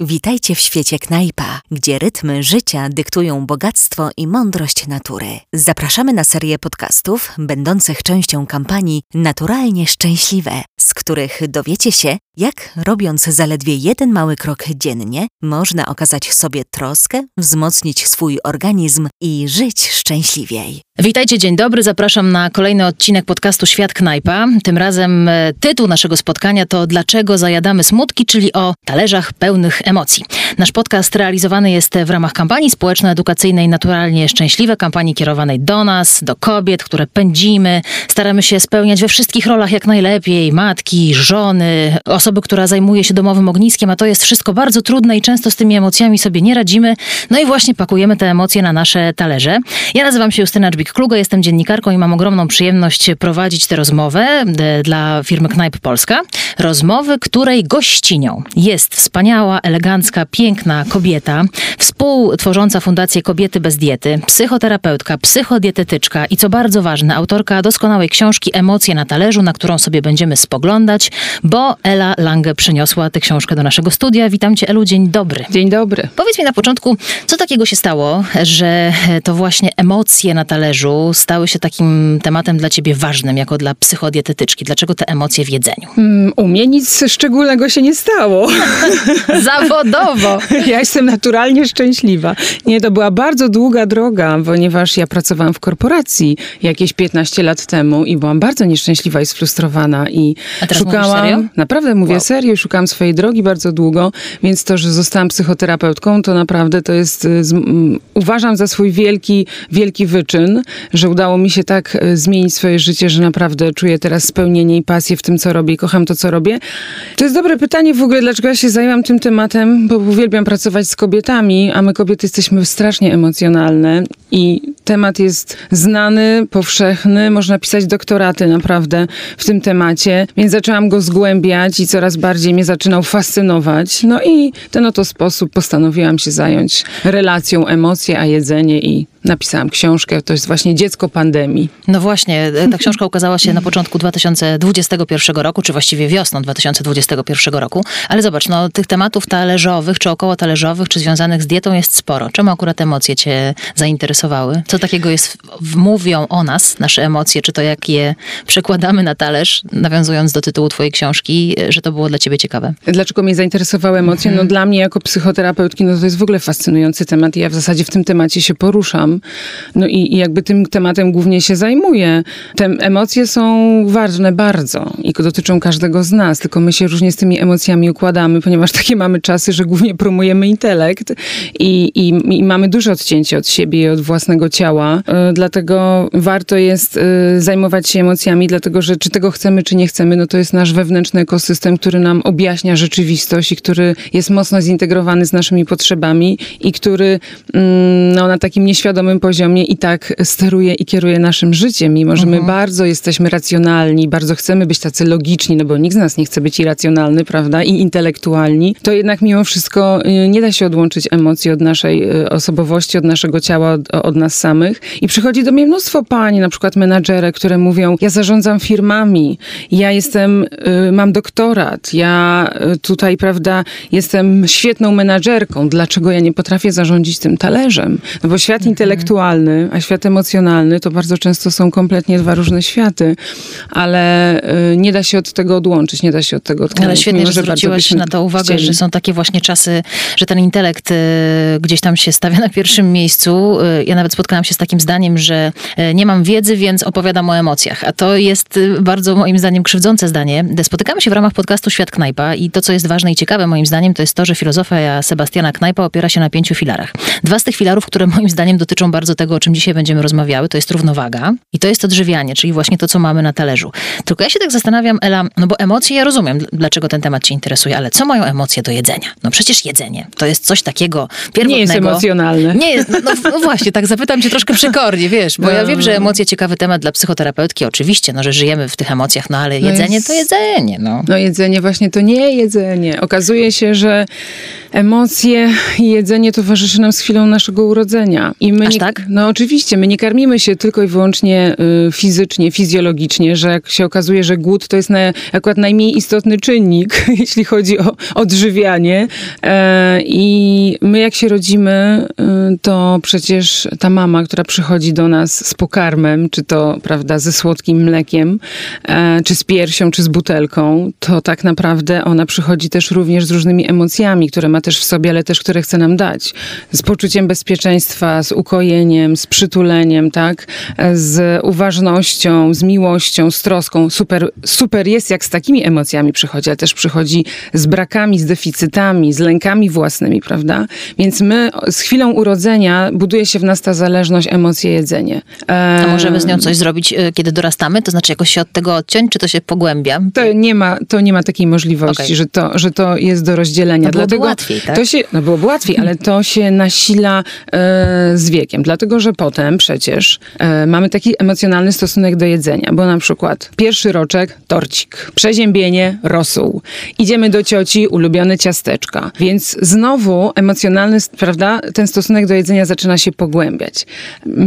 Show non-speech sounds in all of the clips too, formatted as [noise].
Witajcie w świecie knajpa, gdzie rytmy życia dyktują bogactwo i mądrość natury. Zapraszamy na serię podcastów będących częścią kampanii Naturalnie Szczęśliwe, z których dowiecie się, jak robiąc zaledwie jeden mały krok dziennie, można okazać sobie troskę, wzmocnić swój organizm i żyć szczęśliwiej. Witajcie, dzień dobry. Zapraszam na kolejny odcinek podcastu Świat Knajpa. Tym razem e, tytuł naszego spotkania to Dlaczego zajadamy smutki, czyli o talerzach pełnych emocji. Nasz podcast realizowany jest w ramach kampanii społeczno-edukacyjnej Naturalnie Szczęśliwe, kampanii kierowanej do nas, do kobiet, które pędzimy. Staramy się spełniać we wszystkich rolach jak najlepiej. Matki, żony, osoby, która zajmuje się domowym ogniskiem, a to jest wszystko bardzo trudne i często z tymi emocjami sobie nie radzimy. No i właśnie pakujemy te emocje na nasze talerze. Ja nazywam się Justyna Dżbik-Klugo, jestem dziennikarką i mam ogromną przyjemność prowadzić tę rozmowę e, dla firmy Knajp Polska. Rozmowy, której gościnią jest wspaniała, elegancka, piękna kobieta, współtworząca Fundację Kobiety bez Diety, psychoterapeutka, psychodietetyczka i co bardzo ważne, autorka doskonałej książki Emocje na talerzu, na którą sobie będziemy spoglądać, bo Ela Lange przyniosła tę książkę do naszego studia. Witam cię Elu, dzień dobry. Dzień dobry. Powiedz mi na początku, co takiego się stało, że to właśnie emocje na talerzu stały się takim tematem dla ciebie ważnym, jako dla psychodietetyczki? Dlaczego te emocje w jedzeniu? Mm, u mnie nic szczególnego się nie stało. [laughs] Zawodowo. Ja jestem naturalnie szczęśliwa. Nie, to była bardzo długa droga, ponieważ ja pracowałam w korporacji jakieś 15 lat temu i byłam bardzo nieszczęśliwa i sfrustrowana i A teraz szukałam, naprawdę mówię Wow. serio, szukałam swojej drogi bardzo długo, więc to, że zostałam psychoterapeutką, to naprawdę to jest, y, z, mm, uważam za swój wielki, wielki wyczyn, że udało mi się tak y, zmienić swoje życie, że naprawdę czuję teraz spełnienie i pasję w tym, co robię i kocham to, co robię. To jest dobre pytanie w ogóle, dlaczego ja się zajęłam tym tematem, bo uwielbiam pracować z kobietami, a my kobiety jesteśmy strasznie emocjonalne i temat jest znany, powszechny, można pisać doktoraty naprawdę w tym temacie, więc zaczęłam go zgłębiać i coraz bardziej mnie zaczynał fascynować. No i ten oto sposób postanowiłam się zająć relacją emocje a jedzenie i napisałam książkę, to jest właśnie Dziecko pandemii. No właśnie, ta książka ukazała się na początku 2021 roku, czy właściwie wiosną 2021 roku. Ale zobacz, no tych tematów talerzowych, czy około talerzowych, czy związanych z dietą jest sporo. Czemu akurat emocje cię zainteresowały? Co takiego jest, mówią o nas, nasze emocje, czy to jak je przekładamy na talerz, nawiązując do tytułu twojej książki, że to było dla ciebie ciekawe? Dlaczego mnie zainteresowały emocje? No dla mnie jako psychoterapeutki, no to jest w ogóle fascynujący temat i ja w zasadzie w tym temacie się poruszam. No i, i jakby tym tematem głównie się zajmuję. Te emocje są ważne bardzo i dotyczą każdego z nas, tylko my się różnie z tymi emocjami układamy, ponieważ takie mamy czasy, że głównie promujemy intelekt i, i, i mamy duże odcięcie od siebie i od własnego ciała. E, Dlatego warto jest e, zajmować się emocjami, dlatego że czy tego chcemy, czy nie chcemy, no to jest nasz wewnętrzny ekosystem, który nam objaśnia rzeczywistość i który jest mocno zintegrowany z naszymi potrzebami i który mm, no, na takim nieświadomym poziomie i tak steruje i kieruje naszym życiem. Mimo, że my bardzo jesteśmy racjonalni, bardzo chcemy być tacy logiczni, no bo nikt z nas nie chce być irracjonalny, prawda, i intelektualni, to jednak mimo wszystko y, nie da się odłączyć emocji od naszej y, osobowości, od naszego ciała, od, od nas samych. I przychodzi do mnie mnóstwo pań, na przykład menadżerek, które mówią, ja zarządzam firmami, ja jestem, y, mam doktorat, ja tutaj, prawda, jestem świetną menadżerką, dlaczego ja nie potrafię zarządzić tym talerzem? No bo świat intelektualny, a świat emocjonalny to bardzo często są kompletnie dwa różne światy, ale y, nie da się od tego odłączyć, nie da się od tego odłączyć. Ale świetnie, mimo że bardzo zwróciłaś na to uwagę, chcieli. że są takie właśnie czasy, że ten intelekt e, gdzieś tam się stawia na pierwszym miejscu. E, Ja nawet spotkałam się z takim zdaniem, że nie mam wiedzy, więc opowiadam o emocjach. A to jest bardzo moim zdaniem krzywdzące zdanie. Spotykamy się w ramach podcastu Świat Knajpa i to, co jest ważne i ciekawe moim zdaniem, to jest to, że filozofia Sebastiana Knajpa opiera się na pięciu filarach. Dwa z tych filarów, które moim zdaniem dotyczą bardzo tego, o czym dzisiaj będziemy rozmawiały, to jest równowaga i to jest odżywianie, czyli właśnie to, co mamy na talerzu. Tylko ja się tak zastanawiam, Ela, no bo emocje, ja rozumiem, dl- dlaczego ten temat cię interesuje, ale co mają emocje do jedzenia? No przecież jedzenie to jest coś takiego pierwotnego. Nie jest emocjonalne. Nie jest, no, no właśnie, tak zapytam cię troszkę przykornie, wiesz, bo ja wiem, że emocje ciekawy temat dla psychoterapeutki, oczywiście, no, że żyjemy w tych emocjach, no ale No jedzenie jest- to jedzenie, no. No jedzenie właśnie to nie jedzenie. Okazuje się, że emocje i jedzenie towarzyszy nam z chwilą naszego urodzenia. I my nie, tak? No oczywiście, my nie karmimy się tylko i wyłącznie y, fizycznie, fizjologicznie, że jak się okazuje, że głód to jest na, akurat najmniej istotny czynnik, [laughs] jeśli chodzi o odżywianie. E, I my jak się rodzimy, y, to przecież ta mama, która przychodzi do nas z pokarmem, czy to prawda, ze słodkim mlekiem, e, czy z piersią, czy z butelką, to tak naprawdę ona przychodzi też również z różnymi emocjami, które ma też w sobie, ale też które chce nam dać. Z poczuciem bezpieczeństwa, z z przytuleniem, tak? Z uważnością, z miłością, z troską. Super, super jest, jak z takimi emocjami przychodzi, ale też przychodzi z brakami, z deficytami, z lękami własnymi, prawda? Więc my z chwilą urodzenia buduje się w nas ta zależność, emocje, jedzenie. A możemy z nią coś zrobić, y, kiedy dorastamy? To znaczy jakoś się od tego odciąć, czy to się pogłębia? To nie ma, to nie ma takiej możliwości, Okay. że, to, że to jest do rozdzielenia. No byłoby Dlatego łatwiej, tak? To się, no byłoby łatwiej, ale to się nasila e, z wiekiem. Dlatego, że potem przecież e, mamy taki emocjonalny stosunek do jedzenia, bo na przykład pierwszy roczek torcik, przeziębienie rosół, idziemy do cioci ulubione ciasteczka, więc znowu emocjonalny, prawda, ten stosunek do jedzenia zaczyna się pogłębiać.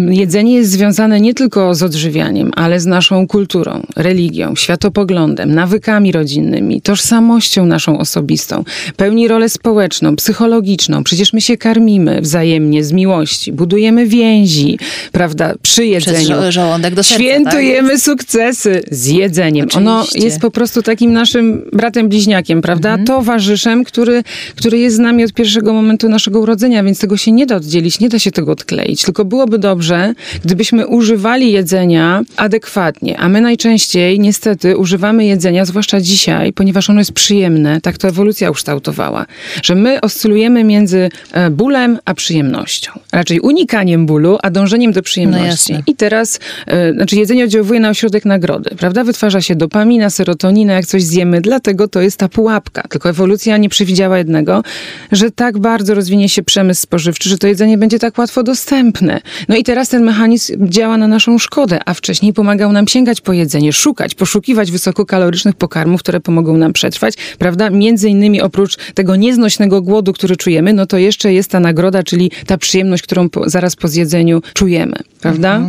Jedzenie jest związane nie tylko z odżywianiem, ale z naszą kulturą, religią, światopoglądem, nawykami rodzinnymi, tożsamością naszą osobistą. Pełni rolę społeczną, psychologiczną. Przecież my się karmimy wzajemnie z miłości, budujemy więzi, prawda, przy jedzeniu. żo- żołądek do serca, Świętujemy sukcesy z jedzeniem. Ono Oczywiście. jest po prostu takim naszym bratem bliźniakiem, prawda? Mhm. Towarzyszem, który, który jest z nami od pierwszego momentu naszego urodzenia, więc tego się nie da oddzielić, nie da się tego odkleić. Tylko byłoby dobrze, gdybyśmy używali jedzenia adekwatnie, a my najczęściej niestety używamy jedzenia, zwłaszcza dzisiaj, ponieważ ono jest przyjemne, tak to ewolucja ukształtowała, że my oscylujemy między e, bólem a przyjemnością. Raczej unikaniem bólu, a dążeniem do przyjemności. No. I teraz, e, znaczy jedzenie oddziałuje na ośrodek nagrody, prawda? Wytwarza się dopamina, serotonina, jak coś zjemy, dlatego to jest ta pułapka. Tylko ewolucja nie przewidziała jednego, że tak bardzo rozwinie się przemysł spożywczy, że to jedzenie będzie tak łatwo dostępne. No i teraz ten mechanizm działa na naszą szkodę, a wcześniej pomagał nam sięgać po jedzenie, szukać, poszukiwać wysokokalorycznych pokarmów, które pomogą nam przetrwać, prawda? Między innymi oprócz tego nieznośnego głodu, który czujemy, no to jeszcze jest ta nagroda, czyli ta przyjemność, którą po, zaraz po zjedzeniu czujemy, prawda?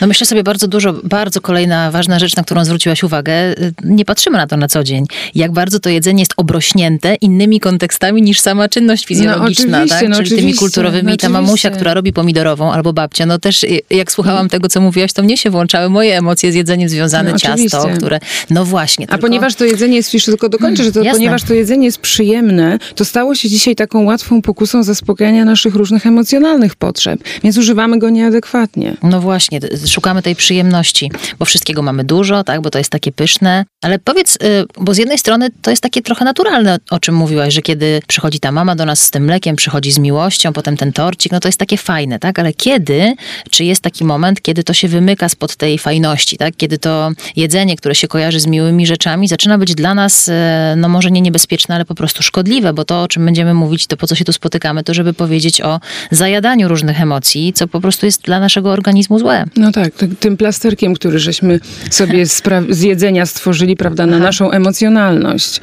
No myślę sobie bardzo dużo, bardzo kolejna ważna rzecz, na którą zwróciłaś uwagę. y, Nie patrzymy na to na co dzień. Jak bardzo to jedzenie jest obrośnięte innymi kontekstami niż sama czynność fizjologiczna, oczywiście, tak? no Czyli tymi kulturowymi. no Ta mamusia, która robi pomidorową albo babcia, no też y, jak słuchałam tego, co mówiłaś, to mnie się włączały moje emocje z jedzeniem związane, No ciasto, które, no właśnie. A tylko- ponieważ to jedzenie jest, jeszcze tylko dokończę, że to, Jasne. ponieważ to jedzenie jest przyjemne, to stało się dzisiaj taką łatwą pokusą zaspokajania naszych różnych emocjonalnych potrzeb. Więc używamy go nieadekwatnie. No właśnie, szukamy tej przyjemności, bo wszystkiego mamy dużo, tak, bo to jest takie pyszne. Ale powiedz, y, bo z jednej strony to jest takie trochę naturalne, o czym mówiłaś, że kiedy przychodzi ta mama do nas z tym mlekiem, przychodzi z miłością, potem ten torcik, no to jest takie fajne, tak? Ale kiedy, czy jest taki moment, kiedy to się wymyka spod tej fajności, tak? Kiedy to jedzenie, które się kojarzy z miłymi rzeczami, zaczyna być dla nas, e, no może nie niebezpieczne, ale po prostu szkodliwe, bo to, o czym będziemy mówić, to po co się tu spotykamy, to żeby powiedzieć o zajadaniu różnych emocji, co po prostu jest dla naszego organizmu złe. No tak, ty- tym plasterkiem, który żeśmy sobie z, jedzenia stworzyli, prawda, na naszą emocjonalność.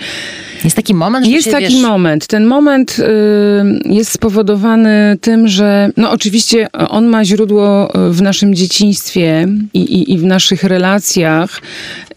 Jest taki moment, że Jest się, taki wiesz, moment. Ten moment y, jest spowodowany tym, że no oczywiście on ma źródło w naszym dzieciństwie i, i, i w naszych relacjach.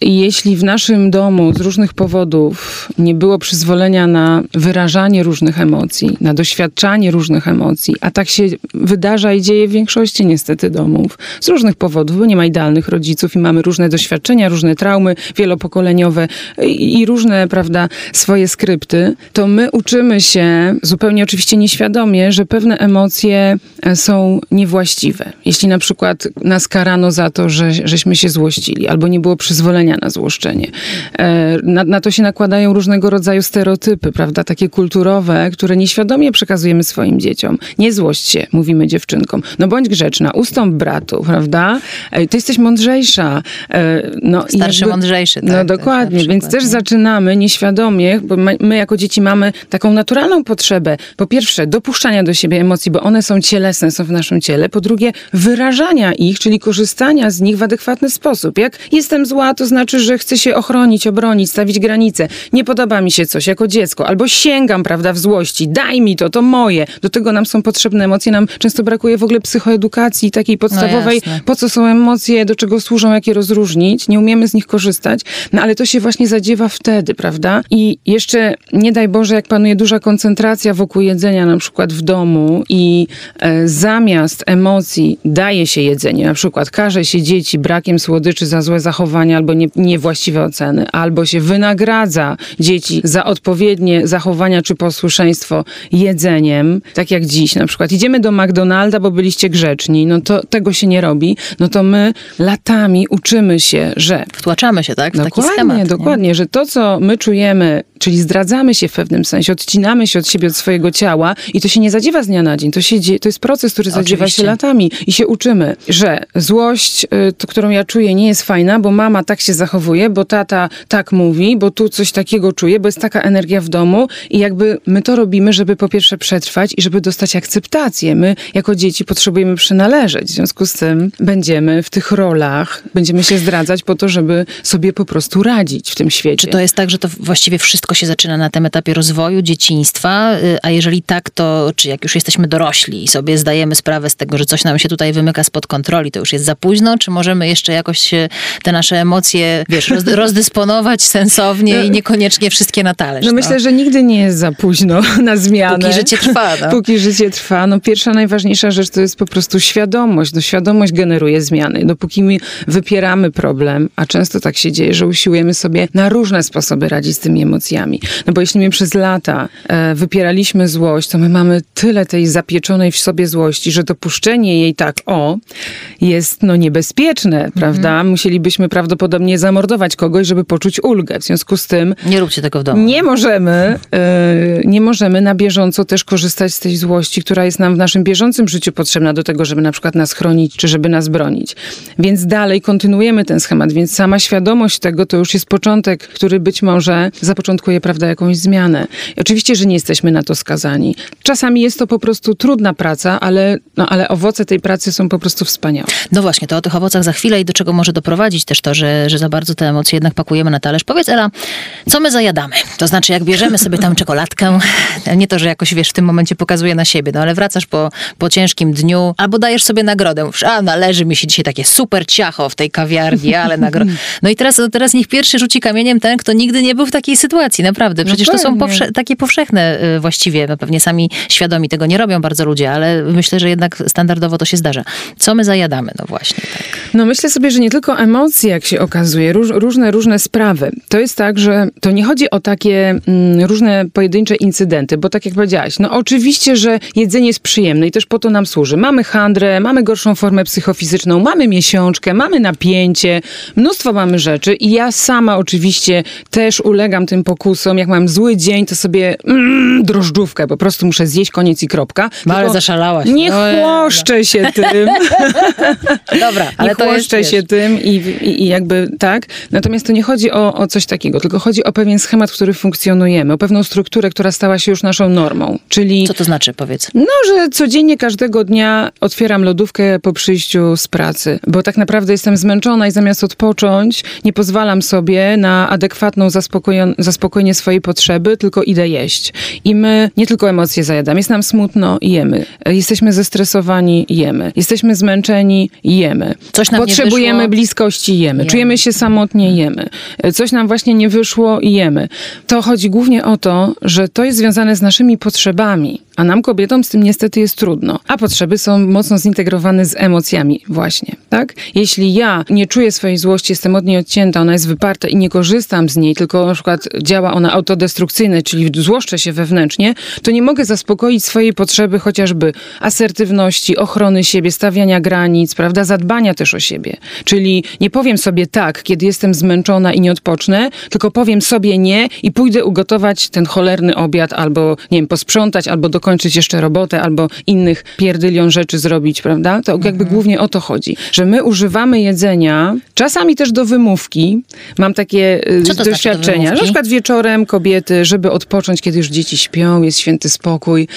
Jeśli w naszym domu z różnych powodów nie było przyzwolenia na wyrażanie różnych emocji, na doświadczanie różnych emocji, a tak się wydarza i dzieje w większości niestety domów, z różnych powodów, bo nie ma idealnych rodziców i mamy różne doświadczenia, różne traumy wielopokoleniowe i, i różne, prawda, swoje skrypty, to my uczymy się zupełnie oczywiście nieświadomie, że pewne emocje e, są niewłaściwe. Jeśli na przykład nas karano za to, że, żeśmy się złościli, albo nie było przyzwolenia na złoszczenie. E, Na, na to się nakładają różnego rodzaju stereotypy, prawda, takie kulturowe, które nieświadomie przekazujemy swoim dzieciom. Nie złość się, mówimy dziewczynkom. No bądź grzeczna, ustąp bratu, prawda? E, Ty jesteś mądrzejsza. E, No, Starszy, mądrzejszy, tak, No tak, dokładnie, na więc też zaczynamy nieświadomie, bo my, my jako dzieci mamy taką naturalną potrzebę, po pierwsze dopuszczania do siebie emocji, bo one są cielesne, są w naszym ciele, po drugie wyrażania ich, czyli korzystania z nich w adekwatny sposób. Jak jestem zła, to znaczy znaczy, że chcę się ochronić, obronić, stawić granice. Nie podoba mi się coś jako dziecko, albo sięgam, prawda, w złości. Daj mi to, to moje. Do tego nam są potrzebne emocje. Nam często brakuje w ogóle psychoedukacji takiej podstawowej. No po co są emocje, do czego służą, jak je rozróżnić. Nie umiemy z nich korzystać. No ale to się właśnie zadziewa wtedy, prawda? I jeszcze nie daj Boże, jak panuje duża koncentracja wokół jedzenia, na przykład w domu i e, zamiast emocji daje się jedzenie, na przykład karze się dzieci brakiem słodyczy za złe zachowania albo nie, niewłaściwe oceny, albo się wynagradza dzieci za odpowiednie zachowania czy posłuszeństwo jedzeniem, tak jak dziś na przykład. Idziemy do McDonalda, bo byliście grzeczni, no to tego się nie robi, no to my latami uczymy się, że... Wtłaczamy się, tak? W dokładnie, taki schemat. Dokładnie, nie? że to, co my czujemy, czyli zdradzamy się w pewnym sensie, odcinamy się od siebie, od swojego ciała i to się nie zadziewa z dnia na dzień. To, się dzieje, to jest proces, który zadziewa Oczywiście. się latami i się uczymy, że złość, y, którą ja czuję, nie jest fajna, bo mama tak się zachowuje, bo tata tak mówi, bo tu coś takiego czuje, bo jest taka energia w domu i jakby my to robimy, żeby po pierwsze przetrwać i żeby dostać akceptację. My jako dzieci potrzebujemy przynależeć. W związku z tym będziemy w tych rolach, będziemy się zdradzać po to, żeby sobie po prostu radzić w tym świecie. Czy to jest tak, że to właściwie wszystko się zaczyna na tym etapie rozwoju, dzieciństwa? Y, A jeżeli tak, to czy jak już jesteśmy dorośli i sobie zdajemy sprawę z tego, że coś nam się tutaj wymyka spod kontroli, to już jest za późno? Czy możemy jeszcze jakoś te nasze emocje, wiesz, roz, [laughs] rozdysponować sensownie i niekoniecznie wszystkie na talerz? No myślę, że nigdy nie jest za późno [laughs] na zmianę. Póki życie trwa. No. [laughs] Póki życie trwa. No pierwsza, najważniejsza rzecz to jest po prostu świadomość. No świadomość generuje zmiany. Dopóki my wypieramy problem, a często tak się dzieje, że usiłujemy sobie na różne sposoby radzić z tymi emocjami. No bo jeśli my przez lata e, wypieraliśmy złość, to my mamy tyle tej zapieczonej w sobie złości, że dopuszczenie jej tak o jest no niebezpieczne, prawda? Musielibyśmy prawdopodobnie zamordować kogoś, żeby poczuć ulgę. W związku z tym Nie róbcie tego w domu. nie możemy, e, nie możemy na bieżąco też korzystać z tej złości, która jest nam w naszym bieżącym życiu potrzebna do tego, żeby na przykład nas chronić, czy żeby nas bronić. Więc dalej kontynuujemy ten schemat, więc sama świadomość tego to już jest początek, który być może zapoczątkuje, prawda, jakąś zmianę. I oczywiście, że nie jesteśmy na to skazani. Czasami jest to po prostu trudna praca, ale, no, ale owoce tej pracy są po prostu wspaniałe. No właśnie, to o tych owocach za chwilę i do czego może doprowadzić też to, że, że za bardzo te emocje jednak pakujemy na talerz. Powiedz Ela, co my zajadamy? To znaczy, jak bierzemy sobie tam czekoladkę, [laughs] nie to, że jakoś wiesz, w tym momencie pokazuje na siebie, no ale wracasz po, po ciężkim dniu, albo dajesz sobie nagrodę. Mówisz, a należy mi się dzisiaj takie super ciacho w tej kawiarni, ale nagroda. [laughs] No i teraz, teraz niech pierwszy rzuci kamieniem ten, kto nigdy nie był w takiej sytuacji, naprawdę. Przecież to są powsze- takie powszechne y, właściwie, no pewnie sami świadomi tego nie robią bardzo ludzie, ale myślę, że jednak standardowo to się zdarza. Co my zajadamy? No właśnie, tak. No myślę sobie, że nie tylko emocje, jak się okazuje, róż, różne, różne sprawy. To jest tak, że to nie chodzi o takie mm, różne pojedyncze incydenty, bo tak jak powiedziałaś, no oczywiście, że jedzenie jest przyjemne i też po to nam służy. Mamy handrę, mamy gorszą formę psychofizyczną, mamy miesiączkę, mamy napięcie, mnóstwo mamy rzeczy i ja sama oczywiście też ulegam tym pokusom. Jak mam zły dzień, to sobie mm, drożdżówkę po prostu muszę zjeść, koniec i kropka. No, ale zaszalałaś. Nie No, chłoszczę się tym. [laughs] Dobra, ale nie to jest, chłoszczę wiesz, się tym i, i, i jakby tak. Natomiast to nie chodzi o, o coś takiego, tylko chodzi o pewien schemat, w którym funkcjonujemy, o pewną strukturę, która stała się już naszą normą. Czyli Co to znaczy, powiedz? no, że codziennie, każdego dnia otwieram lodówkę po przyjściu z pracy, bo tak naprawdę jestem zmęczona i zamiast odpocząć, nie pozwalam sobie na adekwatną zaspokojon- zaspokojenie swojej potrzeby, tylko idę jeść. I my nie tylko emocje zajadamy, jest nam smutno, jemy. Jesteśmy zestresowani, jemy. Jesteśmy zmęczeni, jemy. Coś nam Potrzebujemy wyszło. bliskości, jemy. Jemy. Czujemy się samotnie, jemy. Coś nam właśnie nie wyszło jemy. To chodzi głównie o to, że to jest związane z naszymi potrzebami, a nam kobietom z tym niestety jest trudno. A potrzeby są mocno zintegrowane z emocjami właśnie, tak? Jeśli ja nie czuję swojej złości, jestem od niej odcięta, ona jest wyparta i nie korzystam z niej, tylko na przykład działa ona autodestrukcyjnie, czyli złoszczę się wewnętrznie, to nie mogę zaspokoić swojej potrzeby chociażby asertywności, ochrony siebie, stawiania granic, prawda, zadbania też o siebie. Czyli nie powiem sobie tak, kiedy jestem zmęczona i nie odpocznę, tylko powiem sobie nie i pójdę ugotować ten cholerny obiad albo, nie wiem, posprzątać albo dokończyć jeszcze robotę albo innych pierdylion rzeczy zrobić, prawda? To jakby głównie o to chodzi, że my używamy jedzenia, czasami też do wymówki. Mam takie y, Co to znaczy do doświadczenia, na przykład wieczorem kobiety, żeby odpocząć, kiedy już dzieci śpią, jest święty spokój,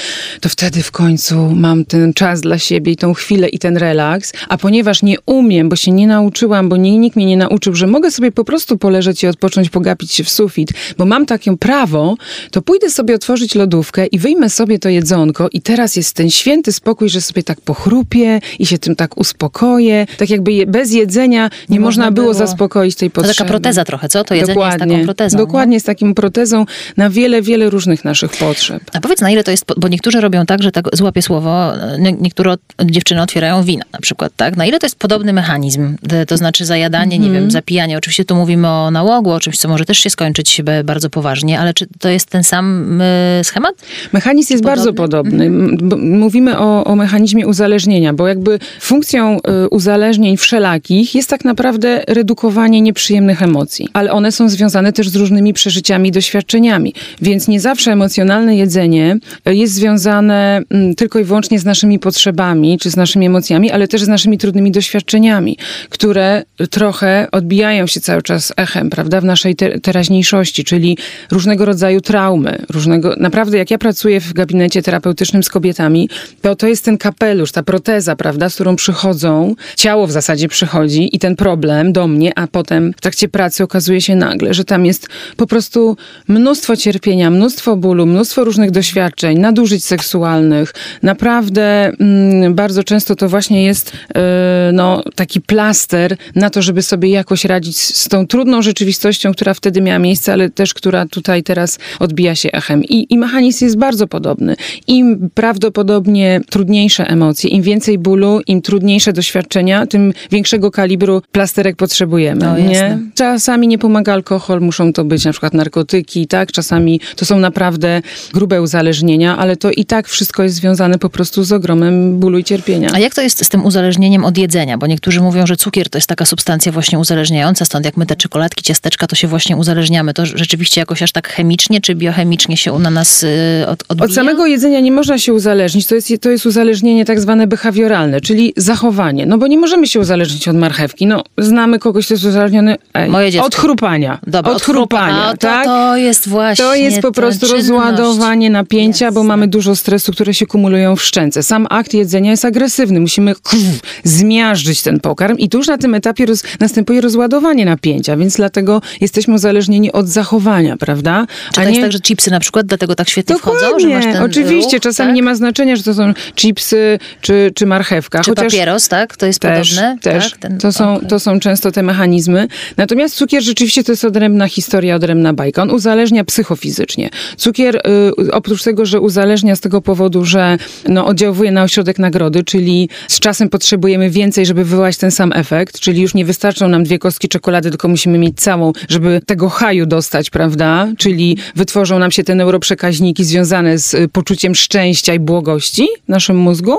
to wtedy w końcu mam ten czas dla siebie i tą chwilę i ten relaks, a ponieważ nie umiem, bo się nie nauczyłam, bo nie, nikt mnie nie nauczył, że mogę sobie po prostu poleżeć i odpocząć, pogapić się w sufit, bo mam takie prawo, to pójdę sobie otworzyć lodówkę i wyjmę sobie to jedzonko i teraz jest ten święty spokój, że sobie tak pochrupię i się tym tak uspokoję. Tak jakby je, bez jedzenia nie, można, można było było. zaspokoić tej To potrzeby. taka proteza trochę, co? To jedzenie jest taką protezą. nie? Dokładnie, z taką protezą na wiele, wiele różnych naszych potrzeb. A powiedz, na ile to jest, bo niektórzy robią tak, że tak złapie słowo, nie- niektóre dziewczyny otwierają wina na przykład, tak? Na ile to jest podobny mechanizm, to- to znaczy zajadanie, nie Mhm. wiem, zapijanie. Oczywiście tu mówimy o nałogu, o czymś, co może też się skończyć bardzo poważnie, ale czy to jest ten sam y, schemat? Mechanizm jest bardzo podobny. M- b- Mówimy o, o mechanizmie uzależnienia, bo jakby funkcją y, uzależnień wszelakich jest tak naprawdę redukowanie nieprzyjemnych emocji, ale one są związane też z różnymi przeżyciami i doświadczeniami. Więc nie zawsze emocjonalne jedzenie y, jest związane mm, tylko i wyłącznie z naszymi potrzebami czy z naszymi emocjami, ale też z naszymi trudnymi doświadczeniami, które trochę odbijają się cały czas echem, prawda, w naszej te- teraźniejszości, czyli różnego rodzaju traumy, różnego, naprawdę jak ja pracuję w gabinecie terapeutycznym z kobietami, to to jest ten kapelusz, ta proteza, prawda, z którą przychodzą, ciało w zasadzie przychodzi i ten problem do mnie, a potem w trakcie pracy okazuje się nagle, że tam jest po prostu mnóstwo cierpienia, mnóstwo bólu, mnóstwo różnych doświadczeń, nadużyć seksualnych. Naprawdę mm, bardzo często to właśnie jest yy, no, taki plaster na to, żeby sobie jakoś radzić z tą trudną rzeczywistością, która wtedy miała miejsce, ale też która tutaj teraz odbija się echem. I, i mechanizm jest bardzo podobny. Im prawdopodobnie trudniejsze emocje, im więcej bólu, im trudniejsze doświadczenia, tym większego kalibru plasterek potrzebujemy. No, nie? jasne. Czasami nie pomaga alkohol, muszą to być na przykład narkotyki, tak? Czasami to są naprawdę grube uzależnienia, ale to i tak wszystko jest związane po prostu z ogromem bólu i cierpienia. A jak to jest z tym uzależnieniem od jedzenia? Bo niektórzy mówią, że cukier to jest taka substancja właśnie uzależniająca, stąd jak my te czekoladki, ciasteczka, to się właśnie uzależniamy. To rzeczywiście jakoś aż tak chemicznie czy biochemicznie się na nas y, od, odbija? Od samego jedzenia nie można się uzależnić. To jest, to jest uzależnienie tak zwane behawioralne, czyli zachowanie. No bo nie możemy się uzależnić od marchewki. No, znamy kogoś, kto jest uzależniony ej, Moje dziecko. od chrupania. Dobra, od chrupania, A, to, tak? to jest właśnie To jest po prostu czynność. rozładowanie napięcia, bo Jasne. mamy dużo stresu, które się kumulują w szczęce. Sam akt jedzenia jest agresywny. Musimy krw, zmiażdżyć ten pokarm i tu już na tym etapie roz, następuje rozładowanie napięcia, więc dlatego jesteśmy uzależnieni od zachowania, prawda? Czy to jest tak, że chipsy na przykład dlatego tak świetnie wchodzą, że Dokładnie, masz ten oczywiście. Ruch, Czasami tak? nie ma znaczenia, że to są chipsy czy, czy marchewka. Czy chociaż papieros, tak? To jest też, podobne? też. Tak? Ten- to, są, okej. to są często te mechanizmy. Natomiast cukier rzeczywiście to jest odrębna historia, odrębna bajka. On uzależnia psychofizycznie. Cukier, y, oprócz tego, że uzależnia z tego powodu, że no, oddziałuje na ośrodek nagrody, czyli z czasem potrzebujemy więcej, żeby wywołać ten sam efekt, czyli już nie wystarczą nam dwie kostki czekolady, tylko musimy mieć całą, żeby tego haju dostać, prawda? Czyli wytworzą nam się te neuroprzekaźniki związane z y, poczuciem szczęścia i błogości w naszym mózgu.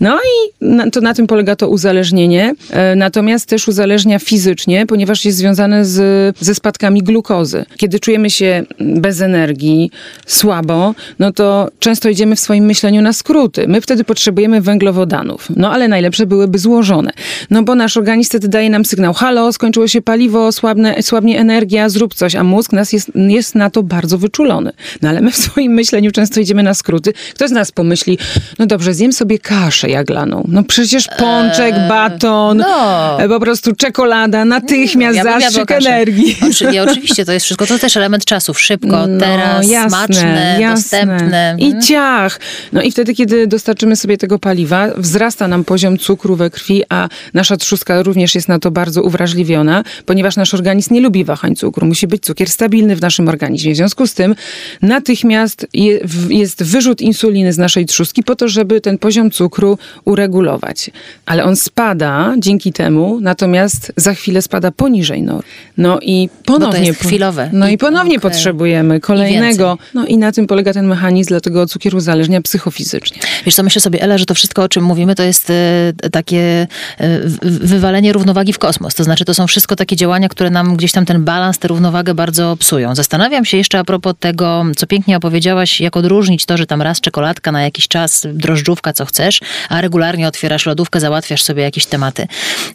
No i na, to na tym polega to uzależnienie. E, Natomiast też uzależnia fizycznie, ponieważ jest związane z, ze spadkami glukozy. Kiedy czujemy się bez energii, słabo, no to często idziemy w swoim myśleniu na skróty. My wtedy potrzebujemy węglowodanów. No ale najlepsze byłyby złożone. No bo nasz organizm wtedy daje nam sygnał, halo, skończyło się paliwo, słabne, słabnie energia, zrób coś, a mózg nas jest, jest na to bardzo wyczulony. No ale my w swoim myśleniu często idziemy na skróty. Kto z nas pomyśli, no dobrze, zjem sobie kaszę jaglaną. No przecież pączek, baton, no. e, po prostu czekolada, natychmiast Ja bym jadła zastrzyk energii. Oczy, ja, oczywiście, to jest wszystko. To też element czasów. Szybko, teraz, smaczne, dostępne. I Mhm. ciach. No i wtedy, kiedy dostarczymy sobie tego paliwa, wzrasta nam poziom cukru we krwi, a nasza trzustka również jest na to bardzo uwrażliwiona, ponieważ nasz organizm nie lubi wahań cukru. Musi być cukier stabilny w naszym organizmie. W związku z tym natychmiast je, w- jest wyrzut insuliny z naszej trzustki po to, żeby ten poziom cukru uregulować. Ale on spada dzięki temu, natomiast za chwilę spada poniżej normy. No i ponownie... jest chwilowe. No i, I- ponownie okej. potrzebujemy kolejnego. No i na tym polega ten mechanizm, dlatego cukier uzależnia psychofizycznie. Wiesz co, myślę sobie, Ela, że to wszystko, o czym mówimy, to jest e, takie e, wywalenie równowagi w kosmos. To znaczy, to są wszystko takie działania, które nam gdzieś tam ten balans, tę równowagę bardzo psują. Zastanawiam się jeszcze a propos tego, co pięknie opowiedziałaś, jak odróżnić to, że tam raz czekoladka na jakiś czas, drożdżówka, co chcesz, a regularnie otwierasz lodówkę, załatwiasz sobie jakieś tematy.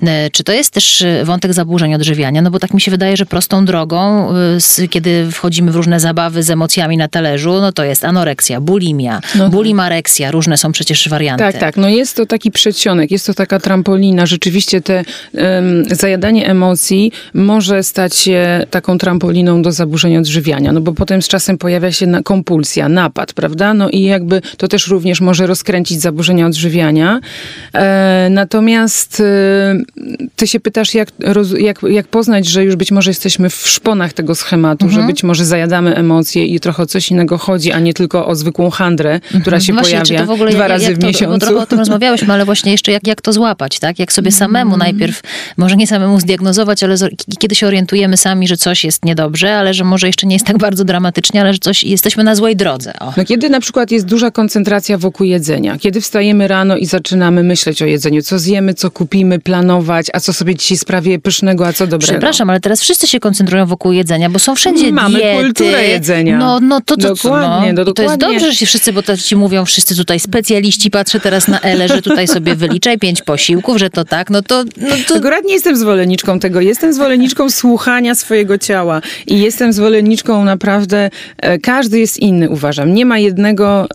E, czy to jest też e, wątek zaburzeń odżywiania? No bo tak mi się wydaje, że prostą drogą, e, kiedy wchodzimy w różne zabawy z emocjami na talerzu, no to jest anoreksja, bulimia, no tak. bulimareksja, różne są przecież warianty. Tak, tak. No jest to taki przedsionek, jest to taka trampolina. Rzeczywiście te um, zajadanie emocji może stać się taką trampoliną do zaburzeń odżywiania, no bo potem z czasem pojawia się kompulsja, napad, prawda? No i jakby to też również może rozkręcić zaburzenia odżywiania. E, natomiast e, ty się pytasz, jak, jak, jak poznać, że już być może jesteśmy w szponach tego schematu, mhm. że być może zajadamy emocje i trochę o coś innego chodzi, a nie tylko o zwykłą handrę, mhm. która się właśnie, pojawia dwa jak, razy jak w to, miesiącu. Bo trochę o tym [laughs] rozmawiałyśmy, ale właśnie jeszcze jak, jak to złapać, tak? Jak sobie samemu mhm. najpierw, może nie samemu zdiagnozować, ale kiedy się orientujemy sami, że coś jest niedobrze, ale że może jeszcze nie jest tak bardzo dramatycznie, ale że coś, jesteśmy na złej drodze. O. No kiedy na przykład jest duża koncentracja wokół jedzenia, kiedy wstajemy rano i zaczynamy myśleć o jedzeniu, co zjemy, co kupimy, planować, a co sobie dzisiaj sprawię pysznego, a co dobrego. Przepraszam, ale teraz wszyscy się koncentrują wokół jedzenia, bo są wszędzie Mamy diety. kulturę jedzenia. No, no to, to, dokładnie, no. no, to jest dobrze, że się wszyscy, bo to ci mówią wszyscy tutaj specjaliści, patrzę teraz na Elę, że tutaj sobie wyliczaj pięć posiłków, że to tak, no to... No to... Akurat nie jestem zwolenniczką tego, jestem zwolenniczką słuchania swojego ciała i jestem zwolenniczką naprawdę, e, każdy jest inny uważam. Nie ma jednego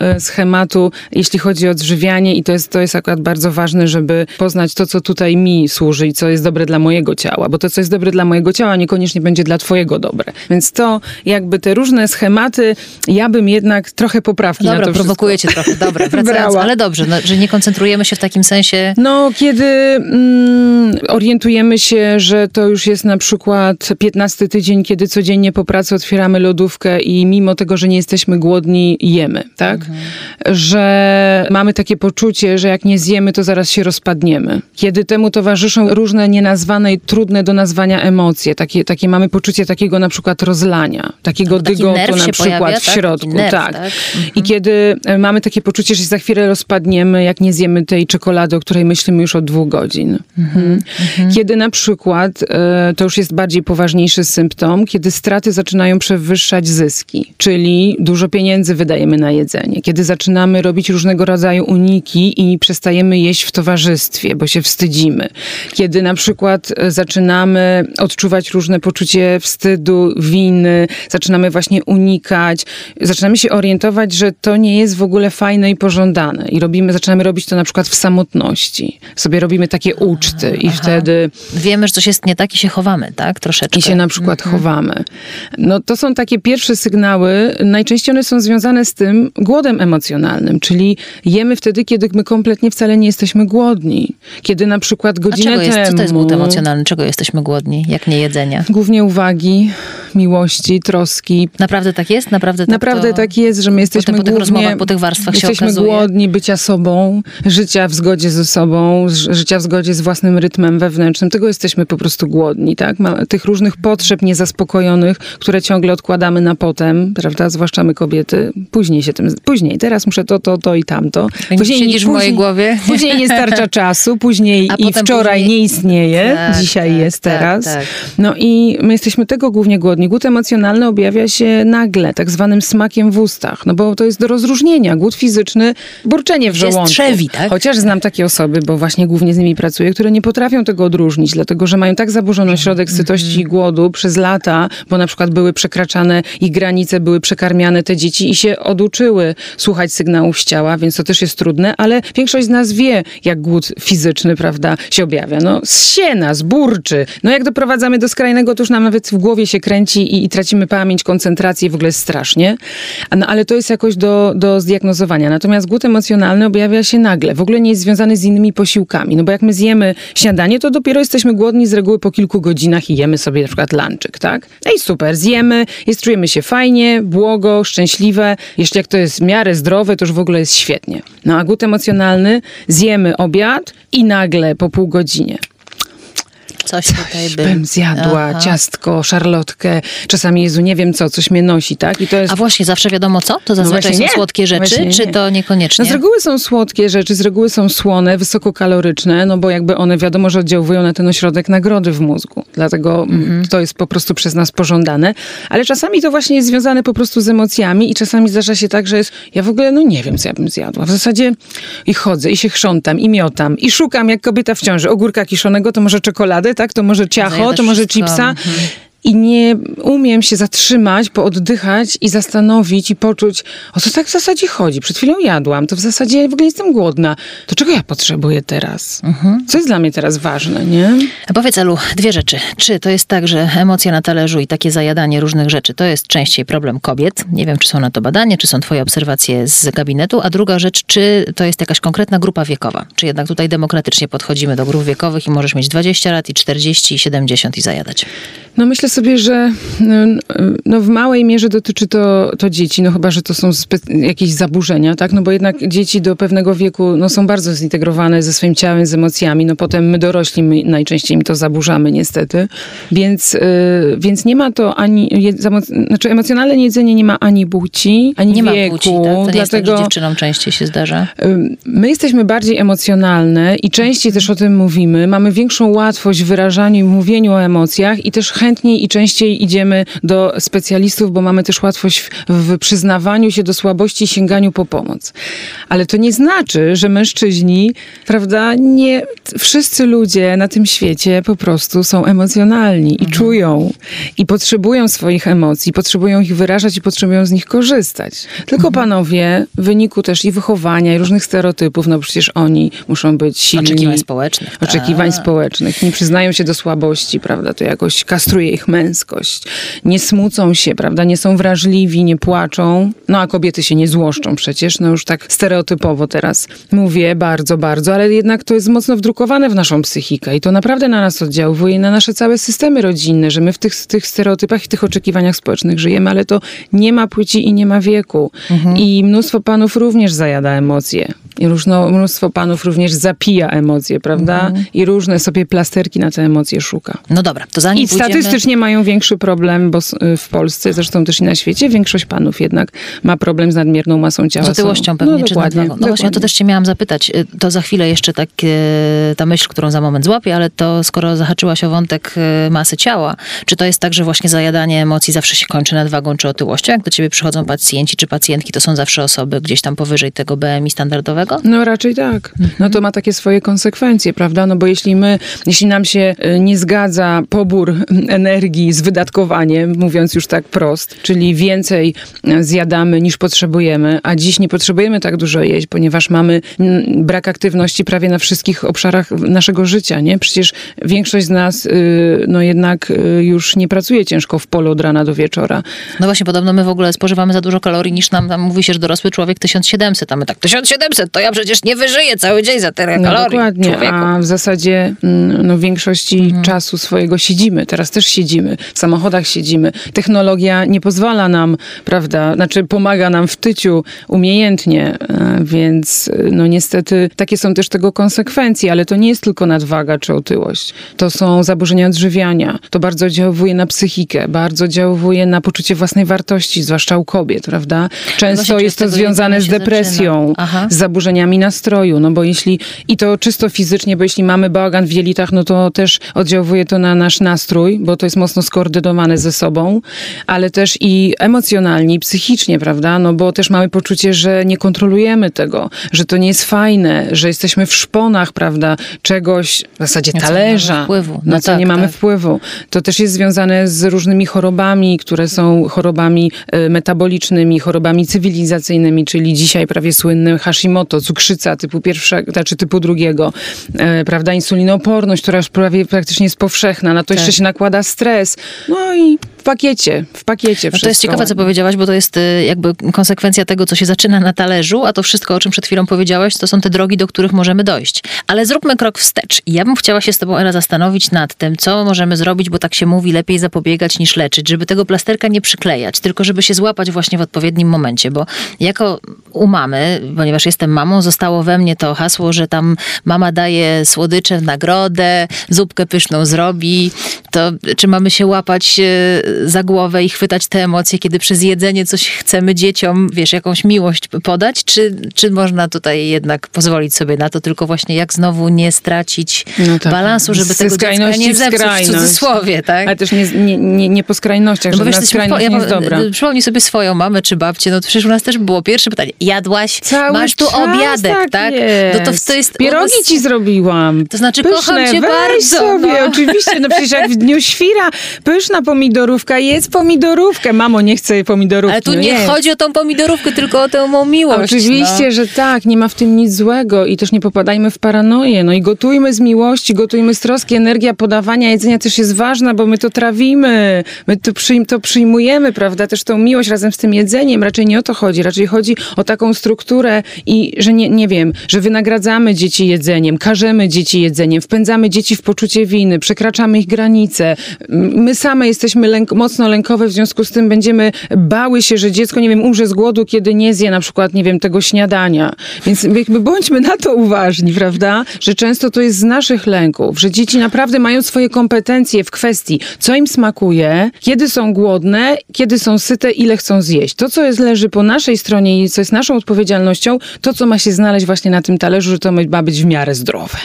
e, schematu, jeśli chodzi o odżywianie i to jest, to jest akurat bardzo ważne, żeby poznać to, co tutaj mi służy i co jest dobre dla mojego ciała, bo to, co jest dobre dla mojego ciała, niekoniecznie będzie dla twojego dobre. Więc to jakby te różne schematy, ja bym jednak trochę poprawki Dobra, na to prowokujecie trochę. Dobra, wracając, [laughs] ale dobrze, no, że nie koncentrujemy się w takim sensie... No, kiedy mm, orientujemy się, że to już jest na przykład 15 tydzień, kiedy codziennie po pracy otwieramy lodówkę i mimo tego, że nie jesteśmy głodni, jemy, tak? Mhm. Że mamy takie poczucie, że jak nie zjemy, to zaraz się rozpadniemy. Kiedy temu towarzyszą różne nienazwane i trudne do nazwania emocje, takie, takie mamy poczucie takiego na przykład rozlania, takiego dygotu na przykład pojawia, w tak? środku. Nerw, tak. tak. Mhm. I kiedy e, mamy takie poczucie, że za chwilę rozpadniemy, jak nie zjemy tej czekolady, o której myślimy już od dwóch godzin. Mhm. mhm. Kiedy na przykład, e, to już jest bardziej poważniejszy symptom, kiedy straty zaczynają przewyższać zyski, czyli dużo pieniędzy wydajemy na jedzenie. Kiedy zaczynamy robić różnego rodzaju uniki i przestajemy jeść w towarzystwie, bo się wstydzimy. Kiedy na przykład e, zaczynamy odczuwać różne poczucie wstydu, winy, zaczynamy właśnie unikać, zaczynamy się orientować, że to nie jest w ogóle fajne i pożądane. I robimy, zaczynamy robić to na przykład w samotności. Sobie robimy takie uczty i Aha. wtedy... Wiemy, że coś jest nie tak i się chowamy, tak? Troszeczkę. I się na przykład mhm. chowamy. No to są takie pierwsze sygnały. Najczęściej one są związane z tym głodem emocjonalnym, czyli jemy wtedy, kiedy my kompletnie wcale nie jesteśmy głodni. Kiedy na przykład godzinę A czego jest, temu... Co to jest głód emocjonalny? Czego jesteśmy głodni, jak nie jedzenia? Głównie uwagi, miłości, troski. Naprawdę tak jest? Naprawdę tak, Naprawdę to... tak jest, że my jesteśmy po, po tych rozmowach, po tych warstwach jesteśmy głodni bycia sobą, życia w zgodzie ze sobą, życia w zgodzie z własnym rytmem wewnętrznym. Tego jesteśmy po prostu głodni, tak? tych różnych potrzeb niezaspokojonych, które ciągle odkładamy na potem, prawda? Zwłaszcza my kobiety. Później się tym, później, teraz muszę to, to, to i tamto. Później Siedzisz w mojej głowie. [laughs] Później nie starcza [laughs] czasu, później A i wczoraj później... nie istnieje, tak, dzisiaj tak, jest tak, teraz. Tak. No i my jesteśmy tego głównie głodni. Głód emocjonalny objawia się nagle, tak zwanym smakiem w ustach, no bo to jest do rozróżnienia. Głód fizyczny, burczenie w żołądku. Trzewi, tak? Chociaż znam takie osoby, bo właśnie głównie z nimi pracuję, które nie potrafią tego odróżnić, dlatego że mają tak zaburzony środek sytości i głodu przez lata, bo na przykład były przekraczane ich granice, były przekarmiane te dzieci i się oduczyły słuchać sygnałów z ciała, więc to też jest trudne, ale większość z nas wie, jak głód fizyczny, prawda, się objawia. No, zsiena, zburczy. No, jak doprowadzamy do skrajnego, to już nam nawet w głowie się kręci i, i tracimy pamięć, koncentrację w ogóle jest strasznie. No, ale to jest jakoś do, do zdiagnozowania. Natomiast głód emocjonalny objawia się nagle. W ogóle nie jest związany z innymi posiłkami. No bo jak my zjemy śniadanie, to dopiero jesteśmy głodni z reguły po kilku godzinach i jemy sobie na przykład lunchek, tak? No i super, zjemy, jest, czujemy się fajnie, błogo, szczęśliwe. Jeśli jak to jest w miarę zdrowe, to już w ogóle jest świetnie. No a emocjonalny, zjemy obiad i nagle po pół godzinie Coś tutaj by... bym zjadła, Aha. ciastko, szarlotkę, czasami Jezu, nie wiem co, coś mnie nosi, tak? I to jest A właśnie, zawsze wiadomo co? To zazwyczaj właśnie są nie. słodkie rzeczy, Właśnie czy nie. to niekoniecznie? No z reguły są słodkie rzeczy, z reguły są słone, wysokokaloryczne, no bo jakby one wiadomo, że oddziałują na ten ośrodek nagrody w mózgu. Dlatego mm, Mhm. to jest po prostu przez nas pożądane. Ale czasami to właśnie jest związane po prostu z emocjami i czasami zdarza się tak, że jest, ja w ogóle no nie wiem, co ja bym zjadła. W zasadzie i chodzę, i się chrzątam, i miotam, i szukam jak kobieta w ciąży ogórka kiszonego, to może czekoladę, tak? To może ciacho, to może chipsa. Mhm. I nie umiem się zatrzymać, pooddychać i zastanowić i poczuć, o co tak w zasadzie chodzi. Przed chwilą jadłam, to w zasadzie w ogóle jestem głodna. To czego ja potrzebuję teraz? Co jest dla mnie teraz ważne, nie? A Powiedz, Elu, dwie rzeczy. Czy to jest tak, że emocje na talerzu i takie zajadanie różnych rzeczy to jest częściej problem kobiet? Nie wiem, czy są na to badania, czy są twoje obserwacje z gabinetu. A druga rzecz, czy to jest jakaś konkretna grupa wiekowa? Czy jednak tutaj demokratycznie podchodzimy do grup wiekowych i możesz mieć 20 lat, i 40, i 70 i zajadać? No myślę sobie, że no, no w małej mierze dotyczy to, to dzieci, no chyba, że to są jakieś zaburzenia, tak? No bo jednak dzieci do pewnego wieku no, są bardzo zintegrowane ze swoim ciałem, z emocjami, no potem my dorośli my najczęściej im to zaburzamy niestety, więc, y, więc nie ma to ani, znaczy emocjonalne jedzenie nie ma ani płci, ani Nie ma wieku, płci, tak? To nie jest tak, dlatego... dziewczynom częściej się zdarza? Ym, My jesteśmy bardziej emocjonalne i częściej też o tym mówimy. Mamy większą łatwość w wyrażaniu i mówieniu o emocjach i też chętniej i częściej idziemy do specjalistów, bo mamy też łatwość w, przyznawaniu się do słabości i sięganiu po pomoc. Ale to nie znaczy, że mężczyźni, prawda, nie, wszyscy ludzie na tym świecie po prostu są emocjonalni i czują i potrzebują swoich emocji, potrzebują ich wyrażać i potrzebują z nich korzystać. Tylko panowie, w wyniku też i wychowania, i różnych stereotypów, no przecież oni muszą być silni. Oczekiwań społecznych. tak. Oczekiwań społecznych. Nie przyznają się do słabości, prawda? To jakoś ich męskość. Nie smucą się, prawda? Nie są wrażliwi, nie płaczą. No a kobiety się nie złoszczą przecież. No już tak stereotypowo teraz mówię bardzo, bardzo, ale jednak to jest mocno wdrukowane w naszą psychikę i to naprawdę na nas oddziałuje na nasze całe systemy rodzinne, że my w tych, tych stereotypach i tych oczekiwaniach społecznych żyjemy, ale to nie ma płci i nie ma wieku. I mnóstwo panów również zajada emocje. I różno, mnóstwo panów również zapija emocje, prawda? I różne sobie plasterki na te emocje szuka. No dobra, to zanim I pójdziemy... statystycznie mają większy problem, bo y, w Polsce, zresztą też i na świecie, większość panów jednak ma problem z nadmierną masą ciała. Z otyłością Są- pewnie, no, czy dokładnie, nadwagą. No właśnie, o to dokładnie. też cię miałam zapytać. Y, To za chwilę jeszcze tak e, ta myśl, którą za moment złapię, ale to skoro zahaczyłaś o wątek masy ciała, czy to jest tak, że właśnie zajadanie emocji zawsze się kończy nadwagą czy otyłością? Jak do ciebie przychodzą pacjenci czy pacjentki, to są zawsze osoby gdzieś tam powyżej tego BMI standardowego? No raczej tak. No to ma takie swoje konsekwencje, prawda? No bo jeśli my, jeśli nam się y, nie zgadza pobór energii z wydatkowaniem, mówiąc już tak prost, czyli więcej zjadamy niż potrzebujemy, a dziś nie potrzebujemy tak dużo jeść, ponieważ mamy brak aktywności prawie na wszystkich obszarach naszego życia, nie? Przecież większość z nas y, no jednak y, już nie pracuje ciężko w polu od rana do wieczora. No właśnie, podobno my w ogóle spożywamy za dużo kalorii niż nam, tam mówi się, że dorosły człowiek 1700, a my tak 1700, to ja przecież nie wyżyję cały dzień za tyle No kalorii. dokładnie, człowieku. a w zasadzie mm, no, większości Mhm. czasu swojego siedzimy. Teraz też siedzimy, w samochodach siedzimy. Technologia nie pozwala nam, prawda, znaczy pomaga nam w tyciu umiejętnie, e, więc e, no niestety takie są też tego konsekwencje, ale to nie jest tylko nadwaga czy otyłość. To są zaburzenia odżywiania. To bardzo oddziałuje na psychikę, bardzo oddziałuje na poczucie własnej wartości, zwłaszcza u kobiet, prawda? Często czy jest to związane z depresją, z zaburzeniami nastroju, no bo jeśli, i to czysto fizycznie, bo jeśli mamy bałagan w jelitach, no to też oddziałuje to na nasz nastrój, bo to jest mocno skoordynowane ze sobą, ale też i emocjonalnie, i psychicznie, prawda, no bo też mamy poczucie, że nie kontrolujemy tego, że to nie jest fajne, że jesteśmy w szponach, prawda, czegoś, w zasadzie talerza, wpływu. No na co tak, nie mamy tak. wpływu. To też jest związane z różnymi chorobami, które są chorobami e, metabolicznymi, chorobami cywilizacyjnymi, czyli dzisiaj prawie słynnym Hashimoto, cukrzyca typu pierwszego, znaczy typu drugiego, e, prawda, insulinooporność, która już prawie praktycznie jest powszechna, na to Tak. jeszcze się nakłada stres. No i pakiecie, w pakiecie. No to jest ciekawe, co powiedziałaś, bo to jest y, jakby konsekwencja tego, co się zaczyna na talerzu, a to wszystko, o czym przed chwilą powiedziałaś, to są te drogi, do których możemy dojść. Ale zróbmy krok wstecz. Ja bym chciała się z tobą, Ela, zastanowić nad tym, co możemy zrobić, bo tak się mówi, lepiej zapobiegać niż leczyć, żeby tego plasterka nie przyklejać, tylko żeby się złapać właśnie w odpowiednim momencie, bo jako u mamy, ponieważ jestem mamą, zostało we mnie to hasło, że tam mama daje słodycze w nagrodę, zupkę pyszną zrobi, to czy mamy się łapać e, za głowę i chwytać te emocje, kiedy przez jedzenie coś chcemy dzieciom, wiesz, jakąś miłość podać, czy, czy można tutaj jednak pozwolić sobie na to, tylko właśnie jak znowu nie stracić No tak. balansu, żeby Z tego dziecka nie w zepsuć w skrajność. cudzysłowie, tak? Ale też nie, nie, nie, nie po skrajnościach, No bo wiesz, w, skrajność ja, nie jest dobra. przypomnij sobie swoją mamę czy babcię, no przecież u nas też było pierwsze pytanie, jadłaś, Cały masz tu obiadek, tak? tak? No to, to jest... Pierogi ci zrobiłam. To znaczy, Pyszne, kocham cię bardzo, sobie, no. oczywiście, no przecież jak w dniu świra, pyszna pomidorówka, jedz pomidorówkę. Mamo, nie chcę pomidorówki. Ale tu nie jedz. chodzi o tą pomidorówkę, tylko o tę miłość. Oczywiście, no. że tak, nie ma w tym nic złego i też nie popadajmy w paranoję. No i gotujmy z miłości, gotujmy z troski. Energia podawania jedzenia też jest ważna, bo my to trawimy, my to, przyjm- to przyjmujemy, prawda? Też tą miłość razem z tym jedzeniem. Raczej nie o to chodzi. Raczej chodzi o taką strukturę i że nie, nie wiem, że wynagradzamy dzieci jedzeniem, karzemy dzieci jedzeniem, wpędzamy dzieci w poczucie winy, przekraczamy ich granice. My same jesteśmy lęk- mocno lękowe, w związku z tym będziemy bały się, że dziecko, nie wiem, umrze z głodu, kiedy nie zje na przykład, nie wiem, tego śniadania. Więc jakby bądźmy na to uważni, prawda? Że często to jest z naszych lęków, że dzieci naprawdę mają swoje kompetencje w kwestii, co im smakuje, kiedy są głodne, kiedy są syte, ile chcą zjeść. To, co jest, leży po naszej stronie i co jest naszą odpowiedzialnością, to, co ma się znaleźć właśnie na tym talerzu, że to ma być w miarę zdrowe.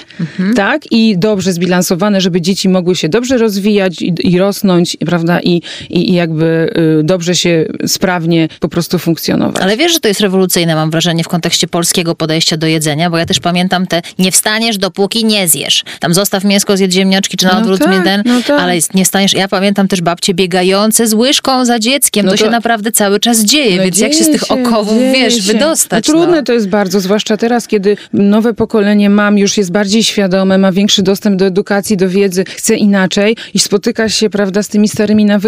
Tak? I dobrze zbilansowane, żeby dzieci mogły się dobrze rozwijać i, i rosnąć, prawda? I, i, i jakby y, dobrze się sprawnie po prostu funkcjonować. Ale wiesz, że to jest rewolucyjne, mam wrażenie, w kontekście polskiego podejścia do jedzenia, bo ja też pamiętam te nie wstaniesz, dopóki nie zjesz. Tam zostaw mięsko, zjedz ziemniaczki, czy na No odwrót tak, mnie ten, no tak. ale nie staniesz. Ja pamiętam też babcie biegające z łyżką za dzieckiem. No to, to- się naprawdę cały czas dzieje, No więc jak się z dzieje tych okowów, dzieje wiesz, się. wydostać. No, trudne no. to jest bardzo, zwłaszcza teraz, kiedy nowe pokolenie mam już jest bardziej świadome, ma większy dostęp do edukacji, do wiedzy, chce inaczej i spotyka się, prawda, z tymi starymi nawykami,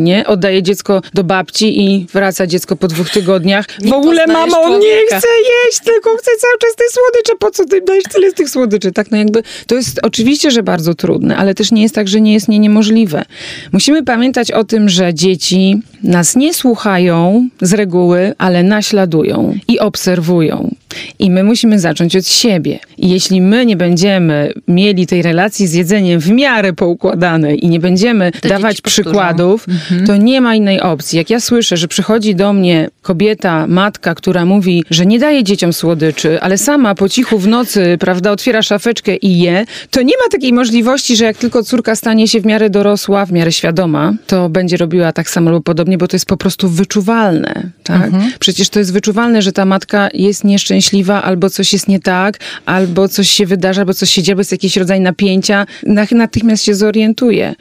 nie? Oddaje dziecko do babci i wraca dziecko po dwóch tygodniach. W ogóle, mamo, on nie człowieka. chce jeść, tylko chce cały czas te słodycze. Po co ty dajesz tyle z tych słodyczy? Tak, no jakby to jest oczywiście, że bardzo trudne, ale też nie jest tak, że nie jest nie niemożliwe. Musimy pamiętać o tym, że dzieci nas nie słuchają z reguły, ale naśladują i obserwują. I my musimy zacząć od siebie. I jeśli my nie będziemy mieli tej relacji z jedzeniem w miarę poukładanej i nie będziemy dzieci dawać przykładów, to nie ma innej opcji. Jak ja słyszę, że przychodzi do mnie kobieta, matka, która mówi, że nie daje dzieciom słodyczy, ale sama po cichu w nocy, prawda, otwiera szafeczkę i je, to nie ma takiej możliwości, że jak tylko córka stanie się w miarę dorosła, w miarę świadoma, to będzie robiła tak samo lub podobnie, bo to jest po prostu wyczuwalne. Tak? Przecież to jest wyczuwalne, że ta matka jest nieszczęśliwa, albo coś jest nie tak, albo coś się wydarza, albo coś się dzieje, bo jest jakiś rodzaj napięcia, natychmiast się zorientuje.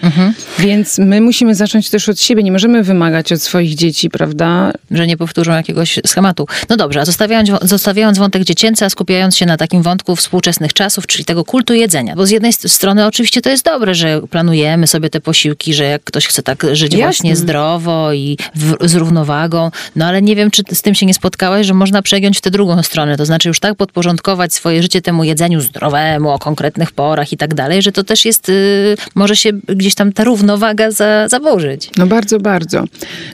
Więc my musimy zacząć też od siebie. Nie możemy wymagać od swoich dzieci, prawda? że nie powtórzą jakiegoś schematu. No dobrze, a zostawiając, zostawiając wątek dziecięcy, a skupiając się na takim wątku współczesnych czasów, czyli tego kultu jedzenia. Bo z jednej st- strony oczywiście to jest dobre, że planujemy sobie te posiłki, że jak ktoś chce tak żyć Jasne. właśnie zdrowo i w, z równowagą, no ale nie wiem, czy z tym się nie spotkałaś, że można przegiąć w tę drugą stronę, to znaczy już tak podporządkować swoje życie temu jedzeniu zdrowemu, o konkretnych porach i tak dalej, że to też jest, y, może się gdzieś tam ta równowaga za, zaburzyć. No bardzo, bardzo.